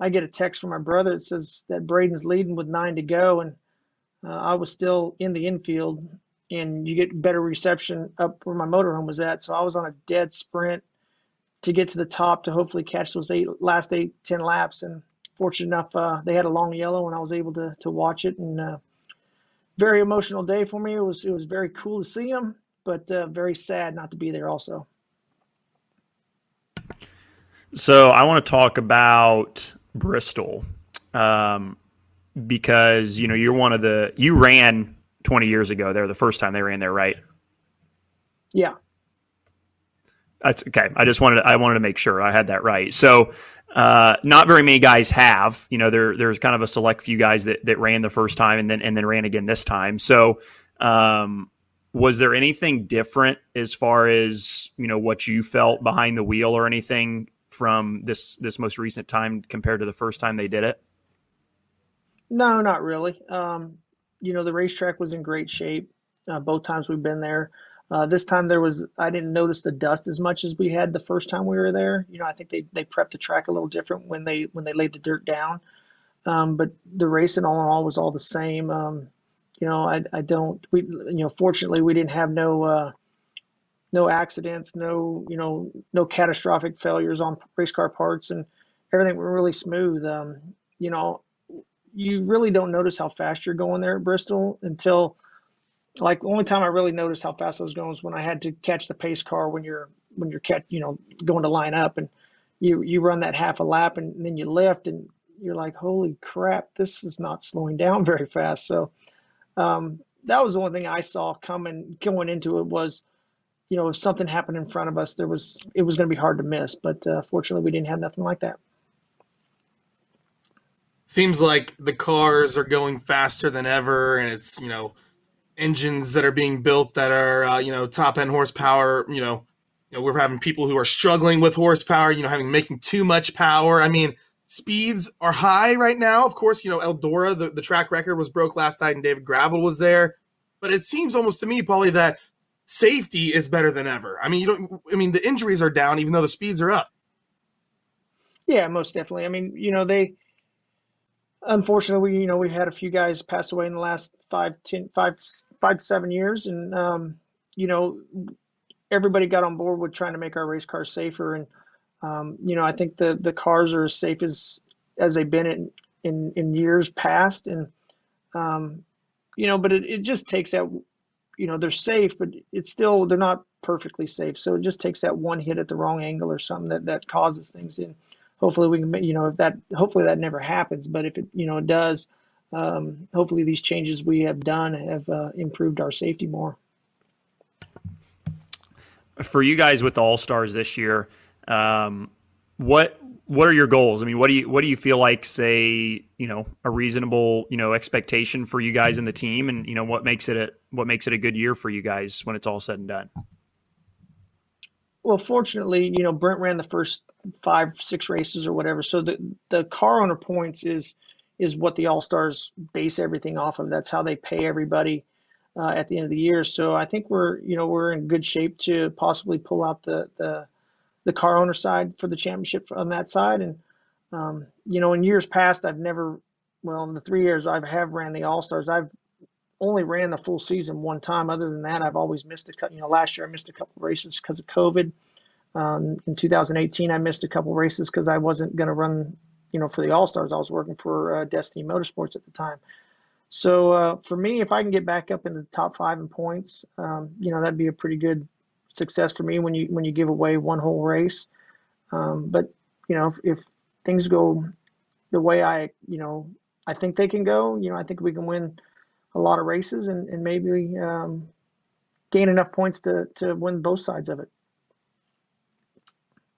I get a text from my brother that says that Braden's leading with nine to go, and uh, I was still in the infield, and you get better reception up where my motorhome was at. So I was on a dead sprint to get to the top to hopefully catch those eight last eight ten laps, and fortunate enough uh, they had a long yellow, and I was able to to watch it, and uh, very emotional day for me. It was it was very cool to see them, but uh, very sad not to be there also. So I want to talk about Bristol um, because you know you're one of the you ran 20 years ago there the first time they ran there, right? Yeah. That's okay. I just wanted to, I wanted to make sure I had that right. So uh, not very many guys have. You know, there there's kind of a select few guys that that ran the first time and then and then ran again this time. So um, was there anything different as far as you know what you felt behind the wheel or anything from this this most recent time compared to the first time they did it no not really um, you know the racetrack was in great shape uh, both times we've been there uh, this time there was i didn't notice the dust as much as we had the first time we were there. You know i think they, they prepped the track a little different when they when they laid the dirt down. Um, but the racing all in all was all the same. Um, you know, I, I don't, we, you know, fortunately we didn't have no, uh, no accidents, no, you know, no catastrophic failures on race car parts and everything were really smooth. Um, you know, you really don't notice how fast you're going there at Bristol until like the only time I really noticed how fast I was going was when I had to catch the pace car when you're when you're catch you know going to line up and you you run that half a lap and, and then you lift and you're like holy crap this is not slowing down *laughs* very fast. So um, that was the one thing I saw coming going into it was you know if something happened in front of us there was it was going to be hard to miss but uh, fortunately we didn't have nothing like that. Seems like the cars are going faster than ever and it's you know engines that are being built that are uh, you know top end horsepower you know you know we're having people who are struggling with horsepower you know having making too much power. I mean speeds are high right now. Of course you know eldora the, the track record was broke last night and david gravel was there. But it seems almost to me Paulie that safety is better than ever. I mean you don't i mean the injuries are down even though the speeds are up. Yeah most definitely. I mean you know they unfortunately, you know we had a few guys pass away in the last five, ten, five, five to seven years, and um, you know everybody got on board with trying to make our race cars safer, and um, you know I think the the cars are as safe as as they've been in in, in years past, and um, you know, but it, it just takes that you know they're safe, but it's still they're not perfectly safe, so it just takes that one hit at the wrong angle or something that that causes things in hopefully we can you know if that hopefully that never happens but if it you know it does um, hopefully these changes we have done have uh, improved our safety more. For you guys with the all stars this year um, what what are your goals? I mean what do you what do you feel like say you know a reasonable you know expectation for you guys in the team? And you know what makes it a what makes it a good year for you guys when it's all said and done? Well, fortunately, you know, Brent ran the first five, six races or whatever. So the the car owner points is is what the All Stars base everything off of. That's how they pay everybody uh, at the end of the year. So I think we're you know we're in good shape to possibly pull out the the the car owner side for the championship on that side. And um, you know, in years past, I've never well in the three years I have have ran the All Stars, I've only ran the full season one time. Other than that, I've always missed a cut. You know, last year I missed a couple races because of COVID. Um, in 2018, I missed a couple races because I wasn't going to run, you know, for the All Stars. I was working for uh, Destiny Motorsports at the time. So uh, for me, if I can get back up into the top five in points, um, you know, that'd be a pretty good success for me when you when you give away one whole race. Um, but you know, if, if things go the way I, you know, I think they can go, you know, I think we can win a lot of races and, and maybe um, gain enough points to, to win both sides of it.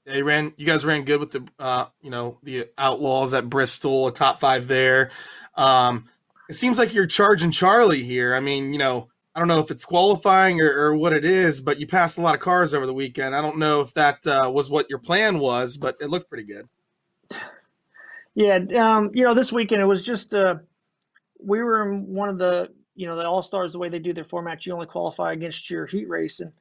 They ran. You guys ran good with the, uh, you know, the Outlaws at Bristol, a top five there. Um, it seems like you're charging Charlie here. I mean, you know, I don't know if it's qualifying or, or what it is, but you passed a lot of cars over the weekend. I don't know if that uh, was what your plan was, but it looked pretty good. Yeah, um, you know, this weekend it was just uh, we were in one of the you know the all stars the way they do their format you only qualify against your heat race and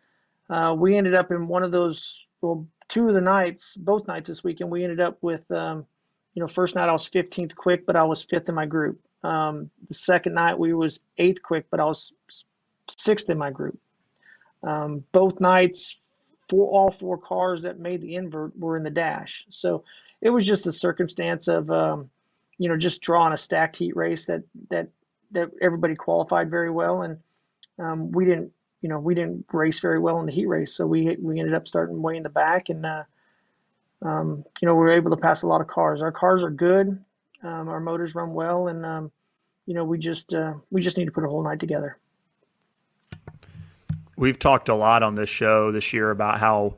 uh, we ended up in one of those well two of the nights both nights this weekend we ended up with um, you know first night i was 15th quick but i was fifth in my group. Um, the second night we was eighth quick but i was sixth in my group. Um, both nights for all four cars that made the invert were in the dash. So it was just a circumstance of um, you know, just drawing a stacked heat race that that that everybody qualified very well, and um, we didn't, you know, we didn't race very well in the heat race, so we we ended up starting way in the back, and uh, um, you know, we were able to pass a lot of cars. Our cars are good, um, our motors run well, and um, you know, we just uh, we just need to put a whole night together. We've talked a lot on this show this year about how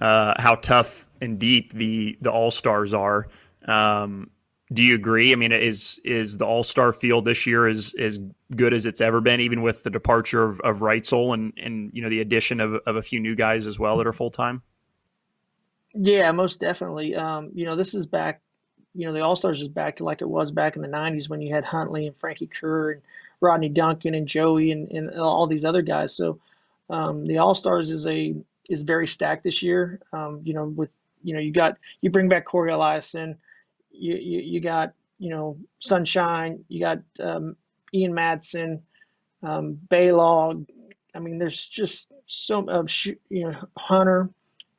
uh, how tough and deep the the all stars are. Um, do you agree? I mean, is is the All Star field this year as as good as it's ever been, even with the departure of, of Reutzel and and you know the addition of of a few new guys as well that are full time? Yeah, most definitely. Um, you know, this is back. You know, the All Stars is back to like it was back in the '90s when you had Huntley and Frankie Kerr and Rodney Duncan and Joey and, and all these other guys. So um, the All Stars is a is very stacked this year. Um, you know, with you know you got you bring back Cory Eliason you, you, you got you know Sunshine, you got um, Ian Madsen, um, Baylog. I mean, there's just so uh, you know Hunter.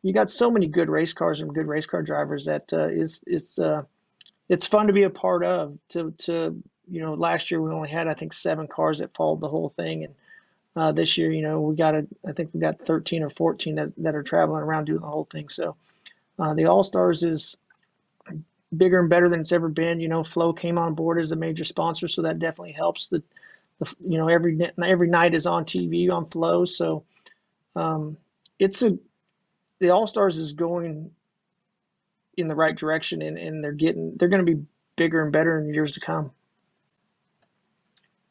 You got so many good race cars and good race car drivers that uh, is is uh, it's fun to be a part of. To to you know, last year we only had I think seven cars that followed the whole thing, and uh, this year. You know, we got a, I think we got 13 or 14 that, that are traveling around doing the whole thing. So uh, the All Stars is bigger and better than it's ever been. You know, Flow came on board as a major sponsor, so that definitely helps. The, the you know every every night is on TV on Flow, so um, it's a the All Stars is going in the right direction, and, and they're getting they're going to be bigger and better in years to come.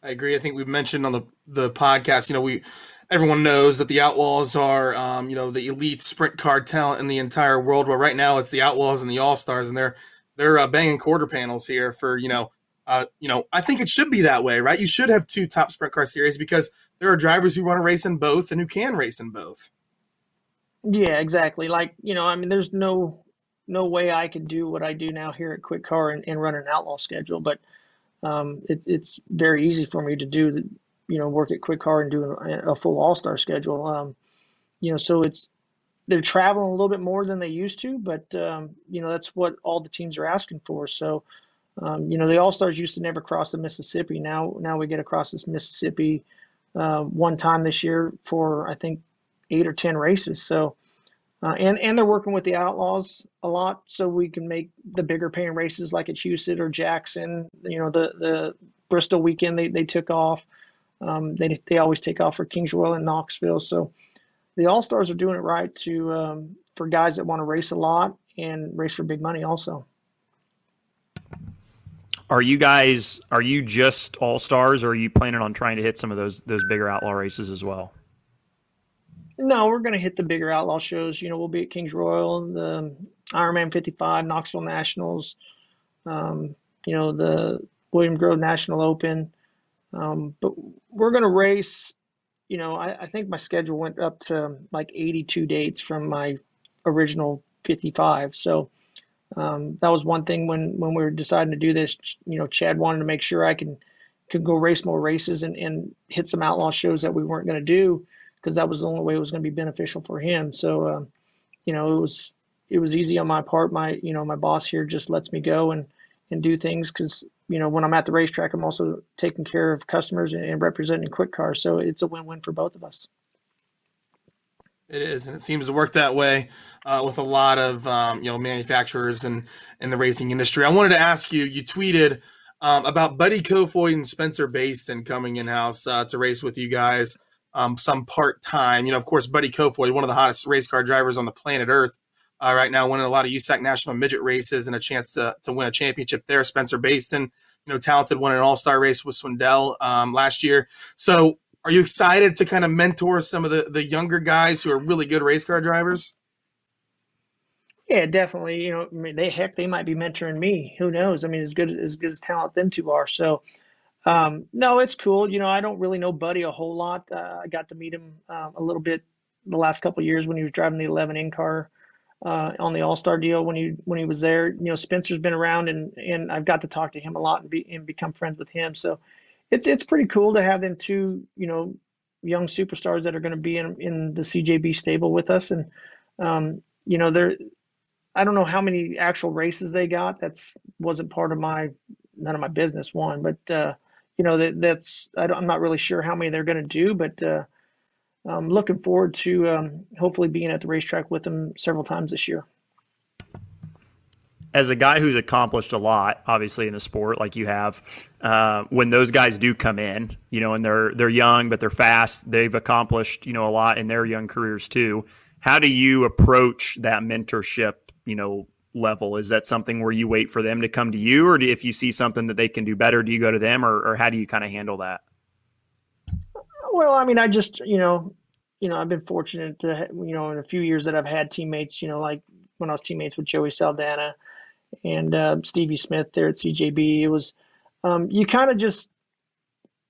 I agree. I think we've mentioned on the the podcast, you know, we everyone knows that the Outlaws are, um, you know, the elite sprint car talent in the entire world. Well, right now it's the Outlaws and the All Stars, and they're they're uh, banging quarter panels here for you know, uh, you know, I think it should be that way, right? You should have two top sprint car series because there are drivers who want to race in both and who can race in both. Yeah, exactly. Like you know, I mean, there's no no way I could do what I do now here at Quick Car and, and run an outlaw schedule, but um, it, it's very easy for me to do the, you know, work at Quick Car and do a, full All Star schedule. Um, you know, so it's they're traveling a little bit more than they used to, but um, you know that's what all the teams are asking for. So, um, you know, the All Stars used to never cross the Mississippi. Now, now we get across this Mississippi uh, one time this year for I think eight or ten races. So, uh, and and they're working with the Outlaws a lot, so we can make the bigger paying races like at Houston or Jackson. You know, the the Bristol weekend they, they took off. Um, they they always take off for Kings Royal and Knoxville. So the All Stars are doing it right to um, for guys that want to race a lot and race for big money also. Are you guys are you just All Stars, or are you planning on trying to hit some of those those bigger outlaw races as well? No, we're going to hit the bigger outlaw shows. You know, we'll be at Kings Royal, the Ironman 55, Knoxville Nationals, um, you know, the William Grove National Open. Um, but we're going to race. You know, I, I, think my schedule went up to like 82 dates from my original 55. So um, that was one thing when when we were deciding to do this. You know, Chad wanted to make sure I can could go race more races and, and hit some outlaw shows that we weren't going to do because that was the only way it was going to be beneficial for him. So, um, you know, it was it was easy on my part. My you know my boss here just lets me go and and do things because you know when I'm at the racetrack, I'm also taking care of customers and, representing Quick Car. So it's a win-win for both of us. It is, and it seems to work that way uh, with a lot of um, you know manufacturers and in the racing industry. I wanted to ask you. You tweeted um, about Buddy Kofoid and Spencer Bayston coming in house uh, to race with you guys um, some part time. You know, of course, Buddy Kofoid, one of the hottest race car drivers on the planet Earth, uh, right now, winning a lot of USAC national midget races and a chance to to win a championship there. Spencer Bayston, you know, talented, won an All Star race with Swindell um, last year. So, are you excited to kind of mentor some of the the younger guys who are really good race car drivers? Yeah, definitely. You know, I mean, they heck, they might be mentoring me. Who knows? I mean, as good as good as talent them two are. So, um, no, it's cool. You know, I don't really know Buddy a whole lot. Uh, I got to meet him um, a little bit the last couple years when he was driving the 11 in car uh, on the All Star deal when he when he was there. You know, Spencer's been around and and I've got to talk to him a lot and be and become friends with him. So it's it's pretty cool to have them two you know young superstars that are going to be in in the CJB stable with us and um, you know they're I don't know how many actual races they got. That's wasn't part of my none of my business one, but uh, you know that that's I am not really sure how many they're going to do, but uh, I'm looking forward to um, hopefully being at the racetrack with them several times this year. As a guy who's accomplished a lot, obviously in the sport like you have, uh, when those guys do come in, you know, and they're they're young but they're fast, they've accomplished you know a lot in their young careers too. How do you approach that mentorship? You know, level? Is that something where you wait for them to come to you, or do, if you see something that they can do better, do you go to them, or, or how do you kind of handle that? Well, I mean, I just you know, you know, I've been fortunate to you know in a few years that I've had teammates, you know, like when I was teammates with Joey Saldana and uh, Stevie Smith there at CJB. It was um, you kind of just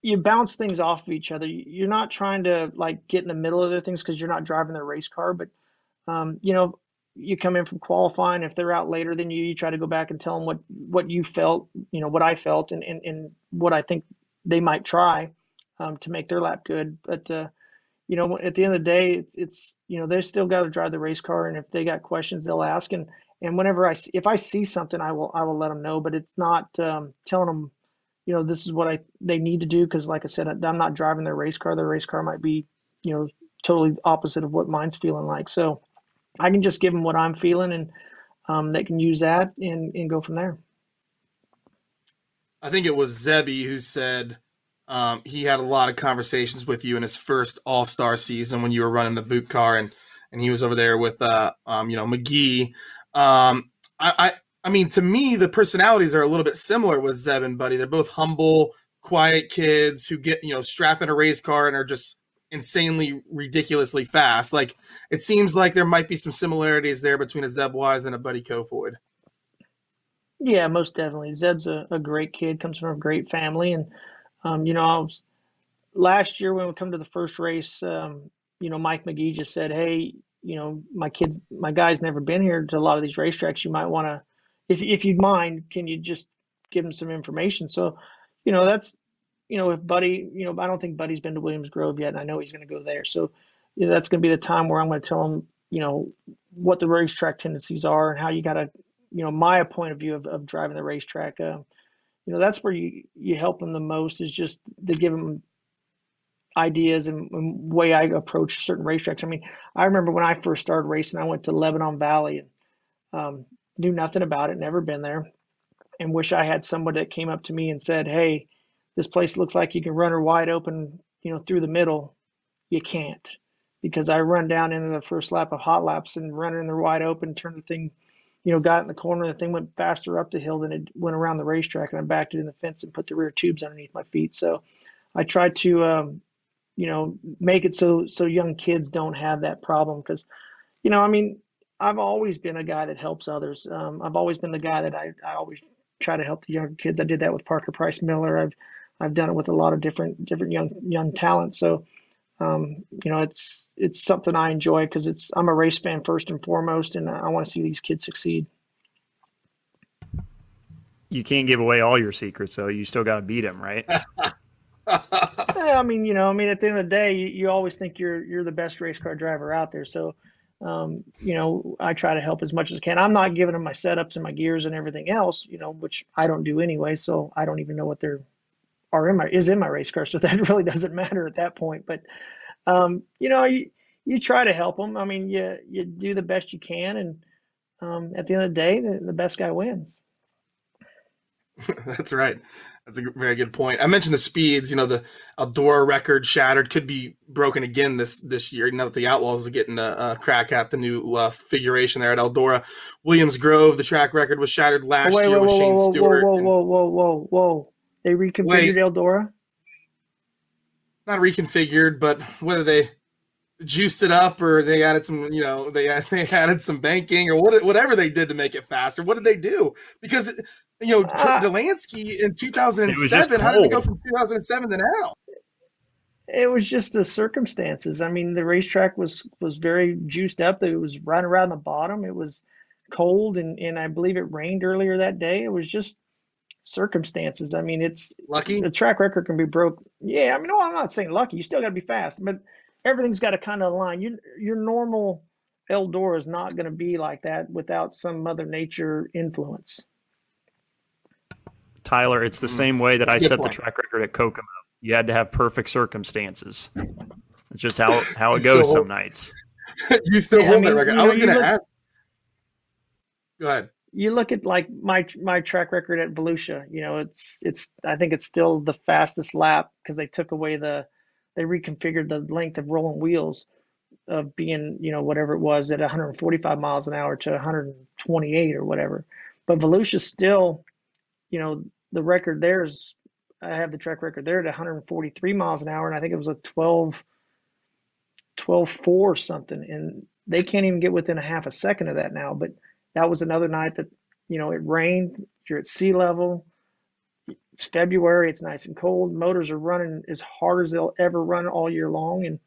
you bounce things off of each other. You're not trying to like get in the middle of their things because you're not driving their race car, but um, you know, you come in from qualifying if they're out later than you you try to go back and tell them what what you felt you know what i felt and and, and what i think they might try um, to make their lap good but uh, you know at the end of the day it's, it's you know they still got to drive the race car and if they got questions they'll ask and and whenever i if i see something i will i will let them know but it's not um, telling them you know, this is what I they need to do because, like I said, I'm not driving their race car. Their race car might be, you know, totally opposite of what mine's feeling like. So I can just give them what I'm feeling, and um, they can use that and and go from there. I think it was Zebi who said um, he had a lot of conversations with you in his first All Star season when you were running the boot car, and and he was over there with uh, um, you know McGee. Um, I, I I mean, to me, the personalities are a little bit similar with Zeb and Buddy. They're both humble, quiet kids who get you know strap in a race car and are just insanely ridiculously fast. Like it seems like there might be some similarities there between a Zeb Wise and a Buddy Kofoid. Yeah, most definitely. Zeb's a, a great kid, comes from a great family, and um, you know, was last year when we come to the first race, um, you know, Mike McGee just said, "Hey, you know, my kids, my guy's never been here to a lot of these racetracks. You might want to, if if you'd mind, can you just give him some information?" So, you know, that's, you know, if Buddy, you know, I don't think Buddy's been to Williams Grove yet, and I know he's going to go there. So, you know, that's going to be the time where I'm going to tell him, you know, what the racetrack tendencies are and how you got to, you know, my point of view of, of driving the racetrack. Um, you know that's where you you help them the most is just to give them ideas and, and, way I approach certain racetracks. I mean, I remember when I first started racing, I went to Lebanon Valley and um, knew nothing about it, never been there, and wish I had someone that came up to me and said, "Hey, this place looks like you can run her wide open, you know, through the middle." You can't because I run down into the first lap of hot laps and run in the wide open, turn the thing you know, got in the corner. The thing went faster up the hill than it went around the racetrack, and I backed it in the fence and put the rear tubes underneath my feet. So I tried to, um, you know, make it so so young kids don't have that problem because, you know, I mean, I've always been a guy that helps others. Um, I've always been the guy that I, I always try to help the younger kids. I did that with Parker Price Miller. I've I've done it with a lot of different different young young talents. So um, you know, it's it's something I enjoy because it's I'm a race fan first and foremost, and I want to see these kids succeed. You can't give away all your secrets, so you still got to beat them, right? *laughs* I mean, you know, I mean, at the end of the day, you, you always think you're you're the best race car driver out there. So, um, you know, I try to help as much as I can. I'm not giving them my setups and my gears and everything else, you know, which I don't do anyway. So I don't even know what they're are in my is in my race car, so *laughs* that really doesn't matter at that point. But um, you know, you you try to help them. I mean, you you do the best you can, and um, at the end of the day, the, the best guy wins. *laughs* That's right. That's a very good point. I mentioned the speeds. You know, the Eldora record shattered could be broken again this this year. Now that the Outlaws are getting a, a crack at the new uh, figuration there at Eldora. Williams Grove, the track record was shattered last wait, year wait, with whoa, Shane whoa, Stewart. Whoa, whoa, whoa, whoa, whoa! They reconfigured Wait. Eldora. Not reconfigured, but whether they juiced it up or they added some, you know, they *laughs* they added some banking or what, whatever they did to make it faster. What did they do? Because you know, uh, Delansky in 2007. How did it go from 2007 to now? It was just the circumstances. I mean, the racetrack was was very juiced up. It was right around the bottom. It was cold, and and I believe it rained earlier that day. It was just circumstances. I mean, it's lucky. The track record can be broke. Yeah, I mean, no, I'm not saying lucky. You still got to be fast, but everything's got to kind of align. You, your normal Eldora is not going to be like that without some Mother Nature influence. Tyler, it's the mm. same way that I set point. the track record at Kokomo. You had to have perfect circumstances. It's just how *laughs* how it goes some nights. *laughs* you still yeah, hold I mean, that record. I was going to ask. Go ahead you look at like my my track record at Volusia, you know, it's it's I think it's still the fastest lap because they took away the they reconfigured the length of rolling wheels of being, you know, whatever it was at 145 miles an hour to 128 or whatever. But Volusia still, you know, the record there is I have the track record there at 143 miles an hour and I think it was a 12 12 4 something and they can't even get within a half a second of that now, but that was another night that you know it rained you're at sea level. It's february it's nice and cold. Motors are running as hard as they'll ever run all year long and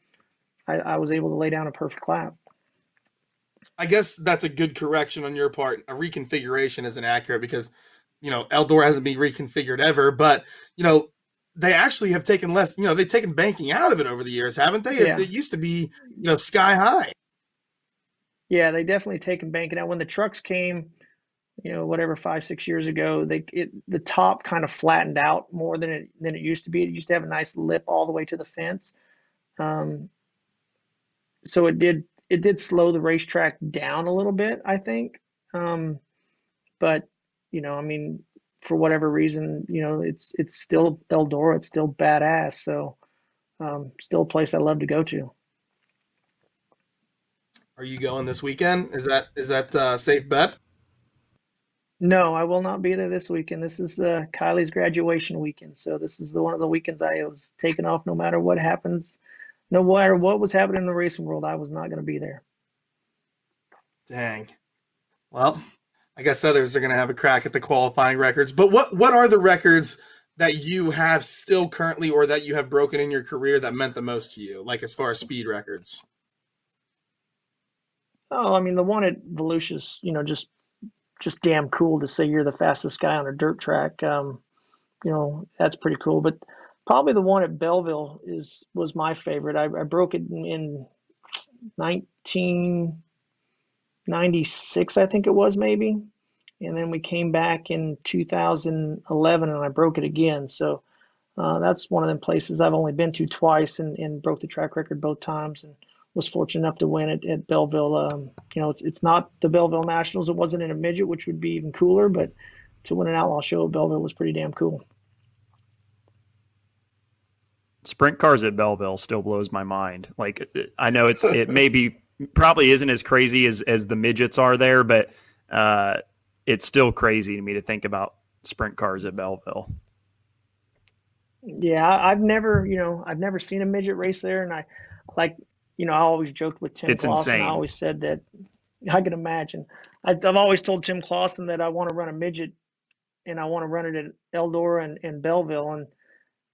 i, I was able to lay down a perfect lap. I guess that's a good correction on your part. A reconfiguration isn't accurate because you know eldora hasn't been reconfigured ever but you know they actually have taken less you know they've taken banking out of it over the years haven't they? Yeah. it, it used to be you know sky high yeah, they definitely take taken banking out. When the trucks came, you know, whatever five six years ago, they it the top kind of flattened out more than it than it used to be. It used to have a nice lip all the way to the fence, um, so it did it did slow the racetrack down a little bit, I think. Um, but you know, I mean, for whatever reason, you know, it's it's still Eldora, it's still badass. So, um, still a place I love to go to. Are you going this weekend? Is that is that a safe bet? No, I will not be there this weekend. This is uh, Kylie's graduation weekend, so this is the one of the weekends I was taking off. No matter what happens, no matter what was happening in the racing world, I was not going to be there. Dang. Well, I guess others are going to have a crack at the qualifying records. But what what are the records that you have still currently, or that you have broken in your career that meant the most to you, like as far as speed records? Oh, I mean, the one at Volusia's, you know, just just damn cool to say you're the fastest guy on a dirt track. Um, you know, that's pretty cool. But probably the one at Belleville is was my favorite. I, I broke it in, in 1996, I think it was maybe, and then we came back in 2011 and I broke it again. So uh, that's one of them places I've only been to twice and, and broke the track record both times and was fortunate enough to win it at Belleville. Um, you know, it's it's not the Belleville Nationals. It wasn't in a midget, which would be even cooler, but to win an outlaw show at Belleville was pretty damn cool. Sprint cars at Belleville still blows my mind. Like I know it's it maybe probably isn't as crazy as as the midgets are there, but uh, it's still crazy to me to think about sprint cars at Belleville. Yeah, I've never, you know, I've never seen a midget race there, and I like you know, I always joked with Tim it's Clauson. Insane. I always said that I can imagine. I, have always told Tim Clauson that I want to run a midget and I want to run it at Eldora and, and Belleville. And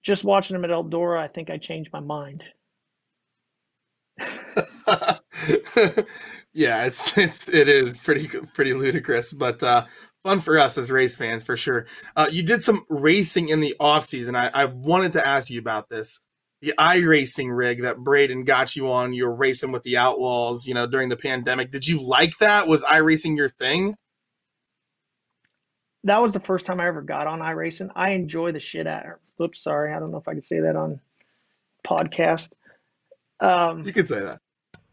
just watching him at Eldora, I think I changed my mind. *laughs* yeah, it's it's it is pretty pretty ludicrous, but uh, fun for us as race fans for sure. Uh, you did some racing in the off season. I, I wanted to ask you about this the iRacing rig that Braden got you on. You were racing with the Outlaws, you know, during the pandemic. Did you like that? Was iRacing your thing? That was the first time I ever got on iRacing. I enjoy the shit out of it. Oops, sorry. I don't know if I could say that on podcast. Um, you could say that.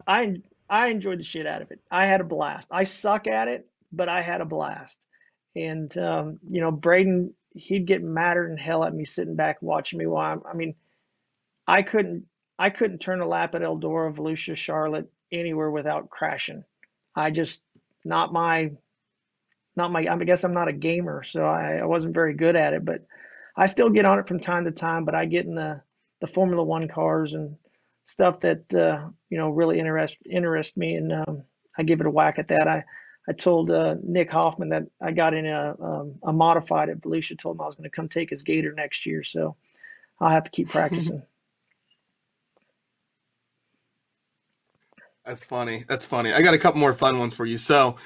I I enjoyed the shit out of it. I had a blast. I suck at it, but I had a blast. And um, you know, Braden, he'd get madder than hell at me sitting back watching me while I'm, I mean, I couldn't I couldn't turn a lap at Eldora, Volusia, Charlotte, anywhere without crashing. I just not my not my I guess I'm not a gamer, so I, I wasn't very good at it, but I still get on it from time to time, but I get in the the Formula One cars and stuff that uh, you know really interest interest me, and um, I give it a whack at that. I I told uh, Nick Hoffman that I got in a um, a modified at Volusia. Told him I was going to come take his Gator next year, so I'll have to keep *laughs* practicing. That's funny. That's funny. I got a couple more fun ones for you. So,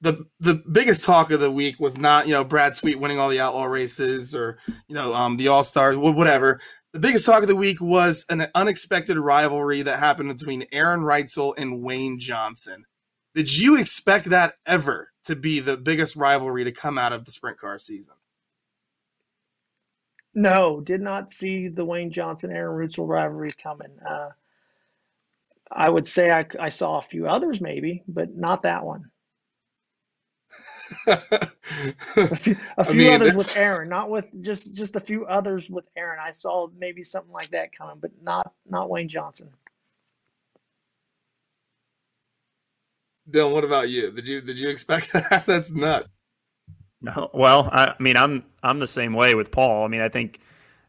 the the biggest talk of the week was not you know Brad Sweet winning all the outlaw races or you know um, the All Stars whatever. The biggest talk of the week was an unexpected rivalry that happened between Aaron Reutzel and Wayne Johnson. Did you expect that ever to be the biggest rivalry to come out of the sprint car season? No, did not see the Wayne Johnson Aaron Reutzel rivalry coming. Uh, I would say I, I saw a few others maybe, but not that one. a few, a *laughs* few mean, others with Aaron, not with just just a few others with Aaron. I saw maybe something like that coming, but not not Wayne Johnson. Dillon, what about you? Did you did you expect *laughs* that? That's nuts. No, well, I, I mean, I'm I'm the same way with Paul. I mean, I think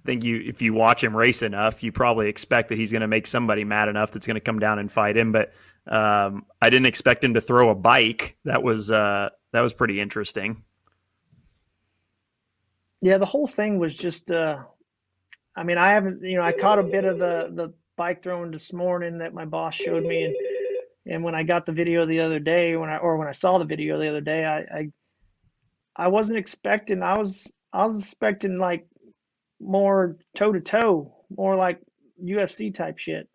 think you if you watch him race enough, you probably expect that he's going to make somebody mad enough that's going to come down and fight him. But um, I didn't expect him to throw a bike. That was uh, that was pretty interesting. Yeah, the whole thing was just. Uh, I mean, I haven't. You know, I caught a bit of the the bike throwing this morning that my boss showed me, and and when I got the video the other day, when I or when I saw the video the other day, I I, I wasn't expecting. I was I was expecting like more toe to toe, more like UFC type shit.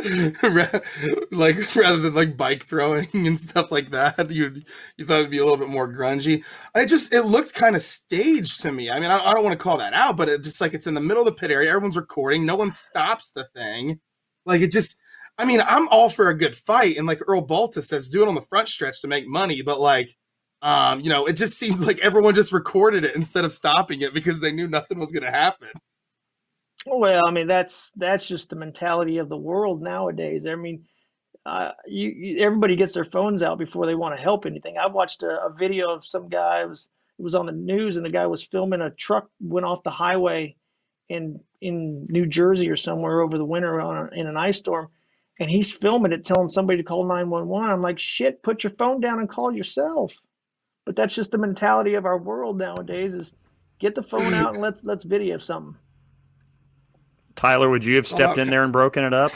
*laughs* like rather than like bike throwing *laughs* and stuff like that you you thought it'd be a little bit more grungy. I just it looked kind of staged to me. I mean i, I don't want to call that out but it just like it's in the middle of the pit area everyone's recording no one stops the thing. Like it just i mean i'm all for a good fight and like earl baltes says do it on the front stretch to make money but like um you know it just seems like everyone just recorded it instead of stopping it because they knew nothing was going to happen well, I mean that's that's just the mentality of the world nowadays. I mean, uh, you, you, everybody gets their phones out before they want to help anything. I watched a, a video of some guy was it was on the news, and the guy was filming a truck went off the highway in in New Jersey or somewhere over the winter on a, in an ice storm, and he's filming it, telling somebody to call nine one one. I'm like, shit, put your phone down and call yourself. But that's just the mentality of our world nowadays: is get the phone out and let's let's video something. Tyler, would you have stepped oh, okay. in there and broken it up?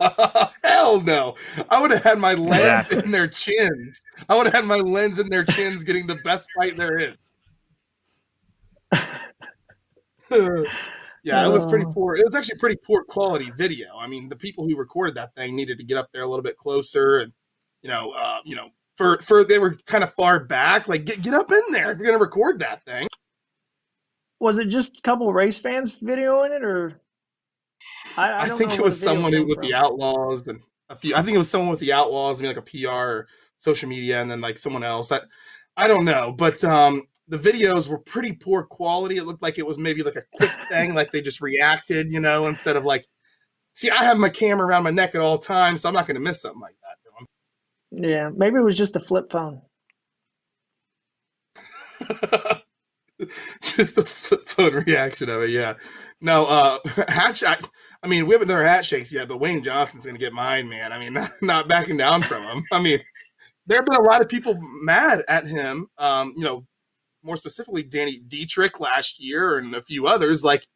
*laughs* Hell no. I would have had my lens exactly. in their chins. I would have had my lens in their chins getting the best fight there is. *laughs* yeah, it was pretty oh. poor. It was actually pretty poor quality video. I mean, the people who recorded that thing needed to get up there a little bit closer and you know, uh, you know, for for they were kind of far back. Like get get up in there if you're gonna record that thing was it just a couple race fans videoing it, or I, I, I think it was someone with from. the Outlaws and a few. I think it was someone with the Outlaws, I mean, like a PR or social media, and then like someone else. I, I don't know, but um, the videos were pretty poor quality. It looked like it was maybe like a quick *laughs* thing, like they just reacted, you know, instead of like. See, I have my camera around my neck at all times, so I'm not going to miss something like that. Yeah, maybe it was just a flip phone. *laughs* just the flip phone reaction of it. Yeah. No, uh, *laughs* hat I, I mean, we haven't done our hat shakes yet, but Wayne Johnson's to get mine, man. I mean, *laughs* not, not, backing down from him. I mean, there have been a lot of people mad at him. Um, you know, more specifically, Danny Dietrich last year and a few others. Like,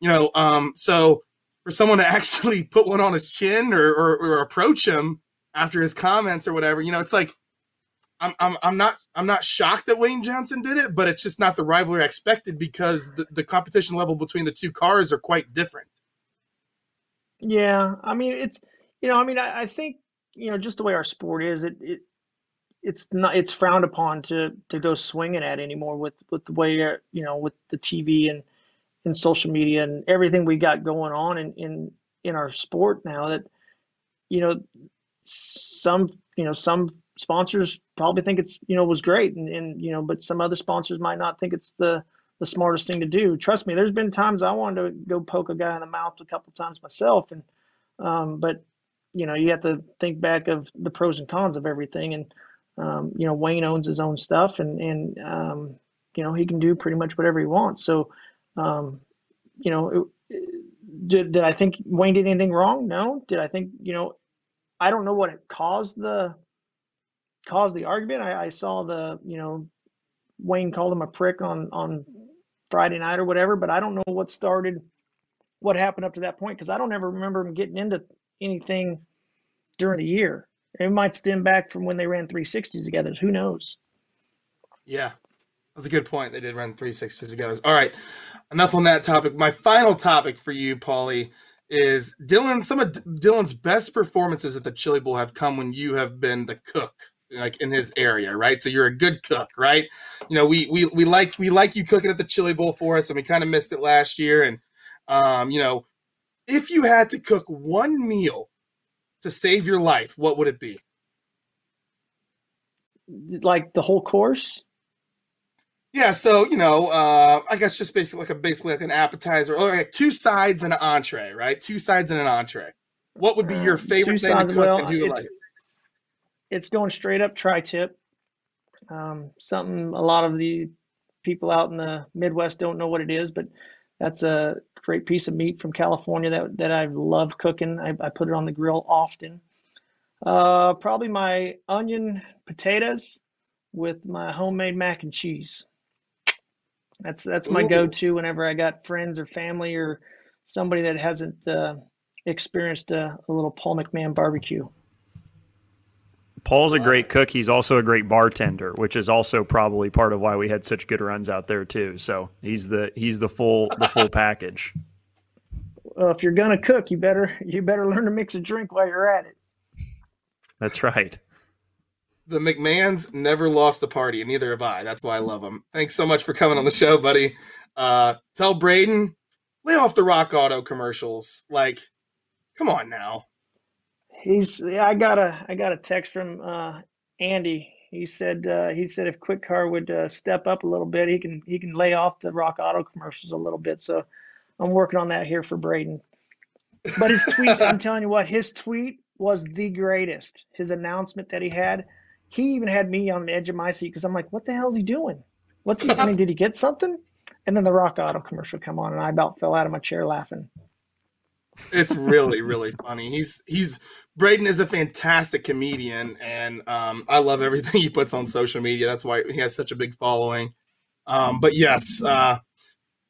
you know, um, so for someone to actually put one on his chin or, or, or approach him after his comments or whatever, you know, it's like, I'm, I'm, I'm not I'm not shocked that Wayne Johnson did it, but it's just not the rivalry I expected because the, the competition level between the two cars are quite different. Yeah, I mean it's you know I mean I, I think you know just the way our sport is it, it it's not it's frowned upon to to go swinging at anymore with with the way you know with the TV and and social media and everything we got going on in in in our sport now that you know some you know some sponsors probably think it's you know was great and, and you know but some other sponsors might not think it's the the smartest thing to do. Trust me there's been times i wanted to go poke a guy in the mouth a couple times myself and um, but you know you have to think back of the pros and cons of everything and um, you know wayne owns his own stuff and and um, you know he can do pretty much whatever he wants. So um, you know it, did, did i think wayne did anything wrong? No. Did i think you know i don't know what caused the caused the argument. I, I saw the, you know, Wayne called him a prick on on Friday night or whatever, but I don't know what started, what happened up to that point because I don't ever remember him getting into anything during the year. It might stem back from when they ran 360s together. Who knows? Yeah, that's a good point. They did run 360s together. All right, enough on that topic. My final topic for you, Paulie, is Dillon. Some of Dillon's best performances at the Chili Bowl have come when you have been the cook like in his area, right? So you're a good cook, right? You know, we we we like we like you cooking at the chili bowl for us, and we kind of missed it last year. And um, you know, if you had to cook one meal to save your life, what would it be? Like the whole course? Yeah, so you know, uh, I guess just basically like a basically like an appetizer or like two sides and an entree, right? Two sides and an entree. What would be your favorite two thing sides, to cook? Well, who like it's going straight up tri-tip. Um, something a lot of the people out in the Midwest don't know what it is, but that's a great piece of meat from California that, that I love cooking. I, I put it on the grill often. Uh, probably my onion potatoes with my homemade mac and cheese. That's that's my Ooh. go-to whenever I got friends or family or somebody that hasn't uh, experienced a, a little Paul McMahan barbecue. Paul's a great cook. He's also a great bartender, which is also probably part of why we had such good runs out there too. So he's the he's the full the full *laughs* package. well, if you're gonna cook, you better you better learn to mix a drink while you're at it. That's right. The McMahans never lost a party, and neither have I. That's why I love them. Thanks so much for coming on the show, buddy. Uh, tell Braden, lay off the Rock Auto commercials. Like, come on now. He's. I got a. I got a text from uh, Andy. He said. Uh, he said if Quick Car would uh, step up a little bit, he can. He can lay off the Rock Auto commercials a little bit. So, I'm working on that here for Braden. But his tweet. *laughs* I'm telling you what. His tweet was the greatest. His announcement that he had he even had me on the edge of my seat because I'm like, what the hell is he doing? What's he? I mean, *laughs* did he get something? And then the Rock Auto commercial come on, and I about fell out of my chair laughing. It's really, *laughs* really funny. He's he's Braden is a fantastic comedian, and um, I love everything *laughs* he puts on social media. That's why he has such a big following. Um, but yes, uh,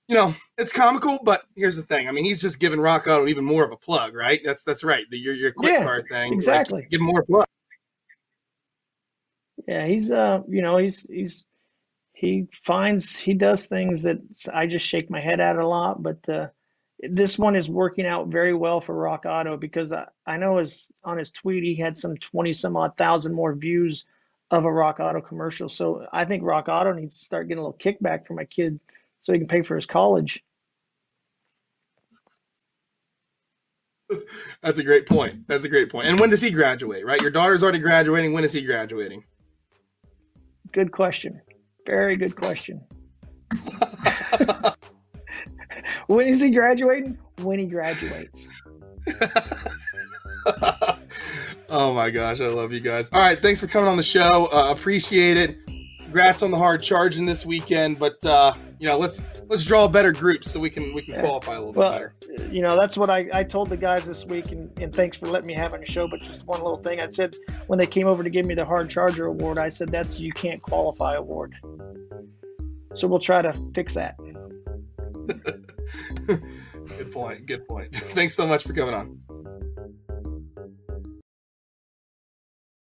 you know, it's comical. But here's the thing: I mean, he's just giving Rock Auto even more of a plug, right? That's that's right. The your your quick Yeah, car thing, exactly. Like, give him more plug. Yeah, he's uh, you know, he's he's he finds he does things that I just shake my head at a lot, but uh, this one is working out very well for Rock Auto because I, I know his on his tweet he had some twenty some odd thousand more views of a Rock Auto commercial. So I think Rock Auto needs to start getting a little kickback for my kid so he can pay for his college. *laughs* That's a great point. That's a great point. And when does he graduate? Right, your daughter's already graduating. When is he graduating? Good question. Very good question. *laughs* when is he graduating? When he graduates. *laughs* oh my gosh, I love you guys. All right, thanks for coming on the show. Uh, appreciate it. Congrats on the hard charging this weekend, but uh, you know, let's let's draw better groups so we can we can Yeah. qualify a little Well, bit better. you know, that's what I, I told the guys this week, and, and thanks for letting me have on the show. But just one little thing I said when they came over to give me the Hard Charger Award, I said that's you can't qualify award. So we'll try to fix that. *laughs* Good point. Good point. *laughs* Thanks so much for coming on.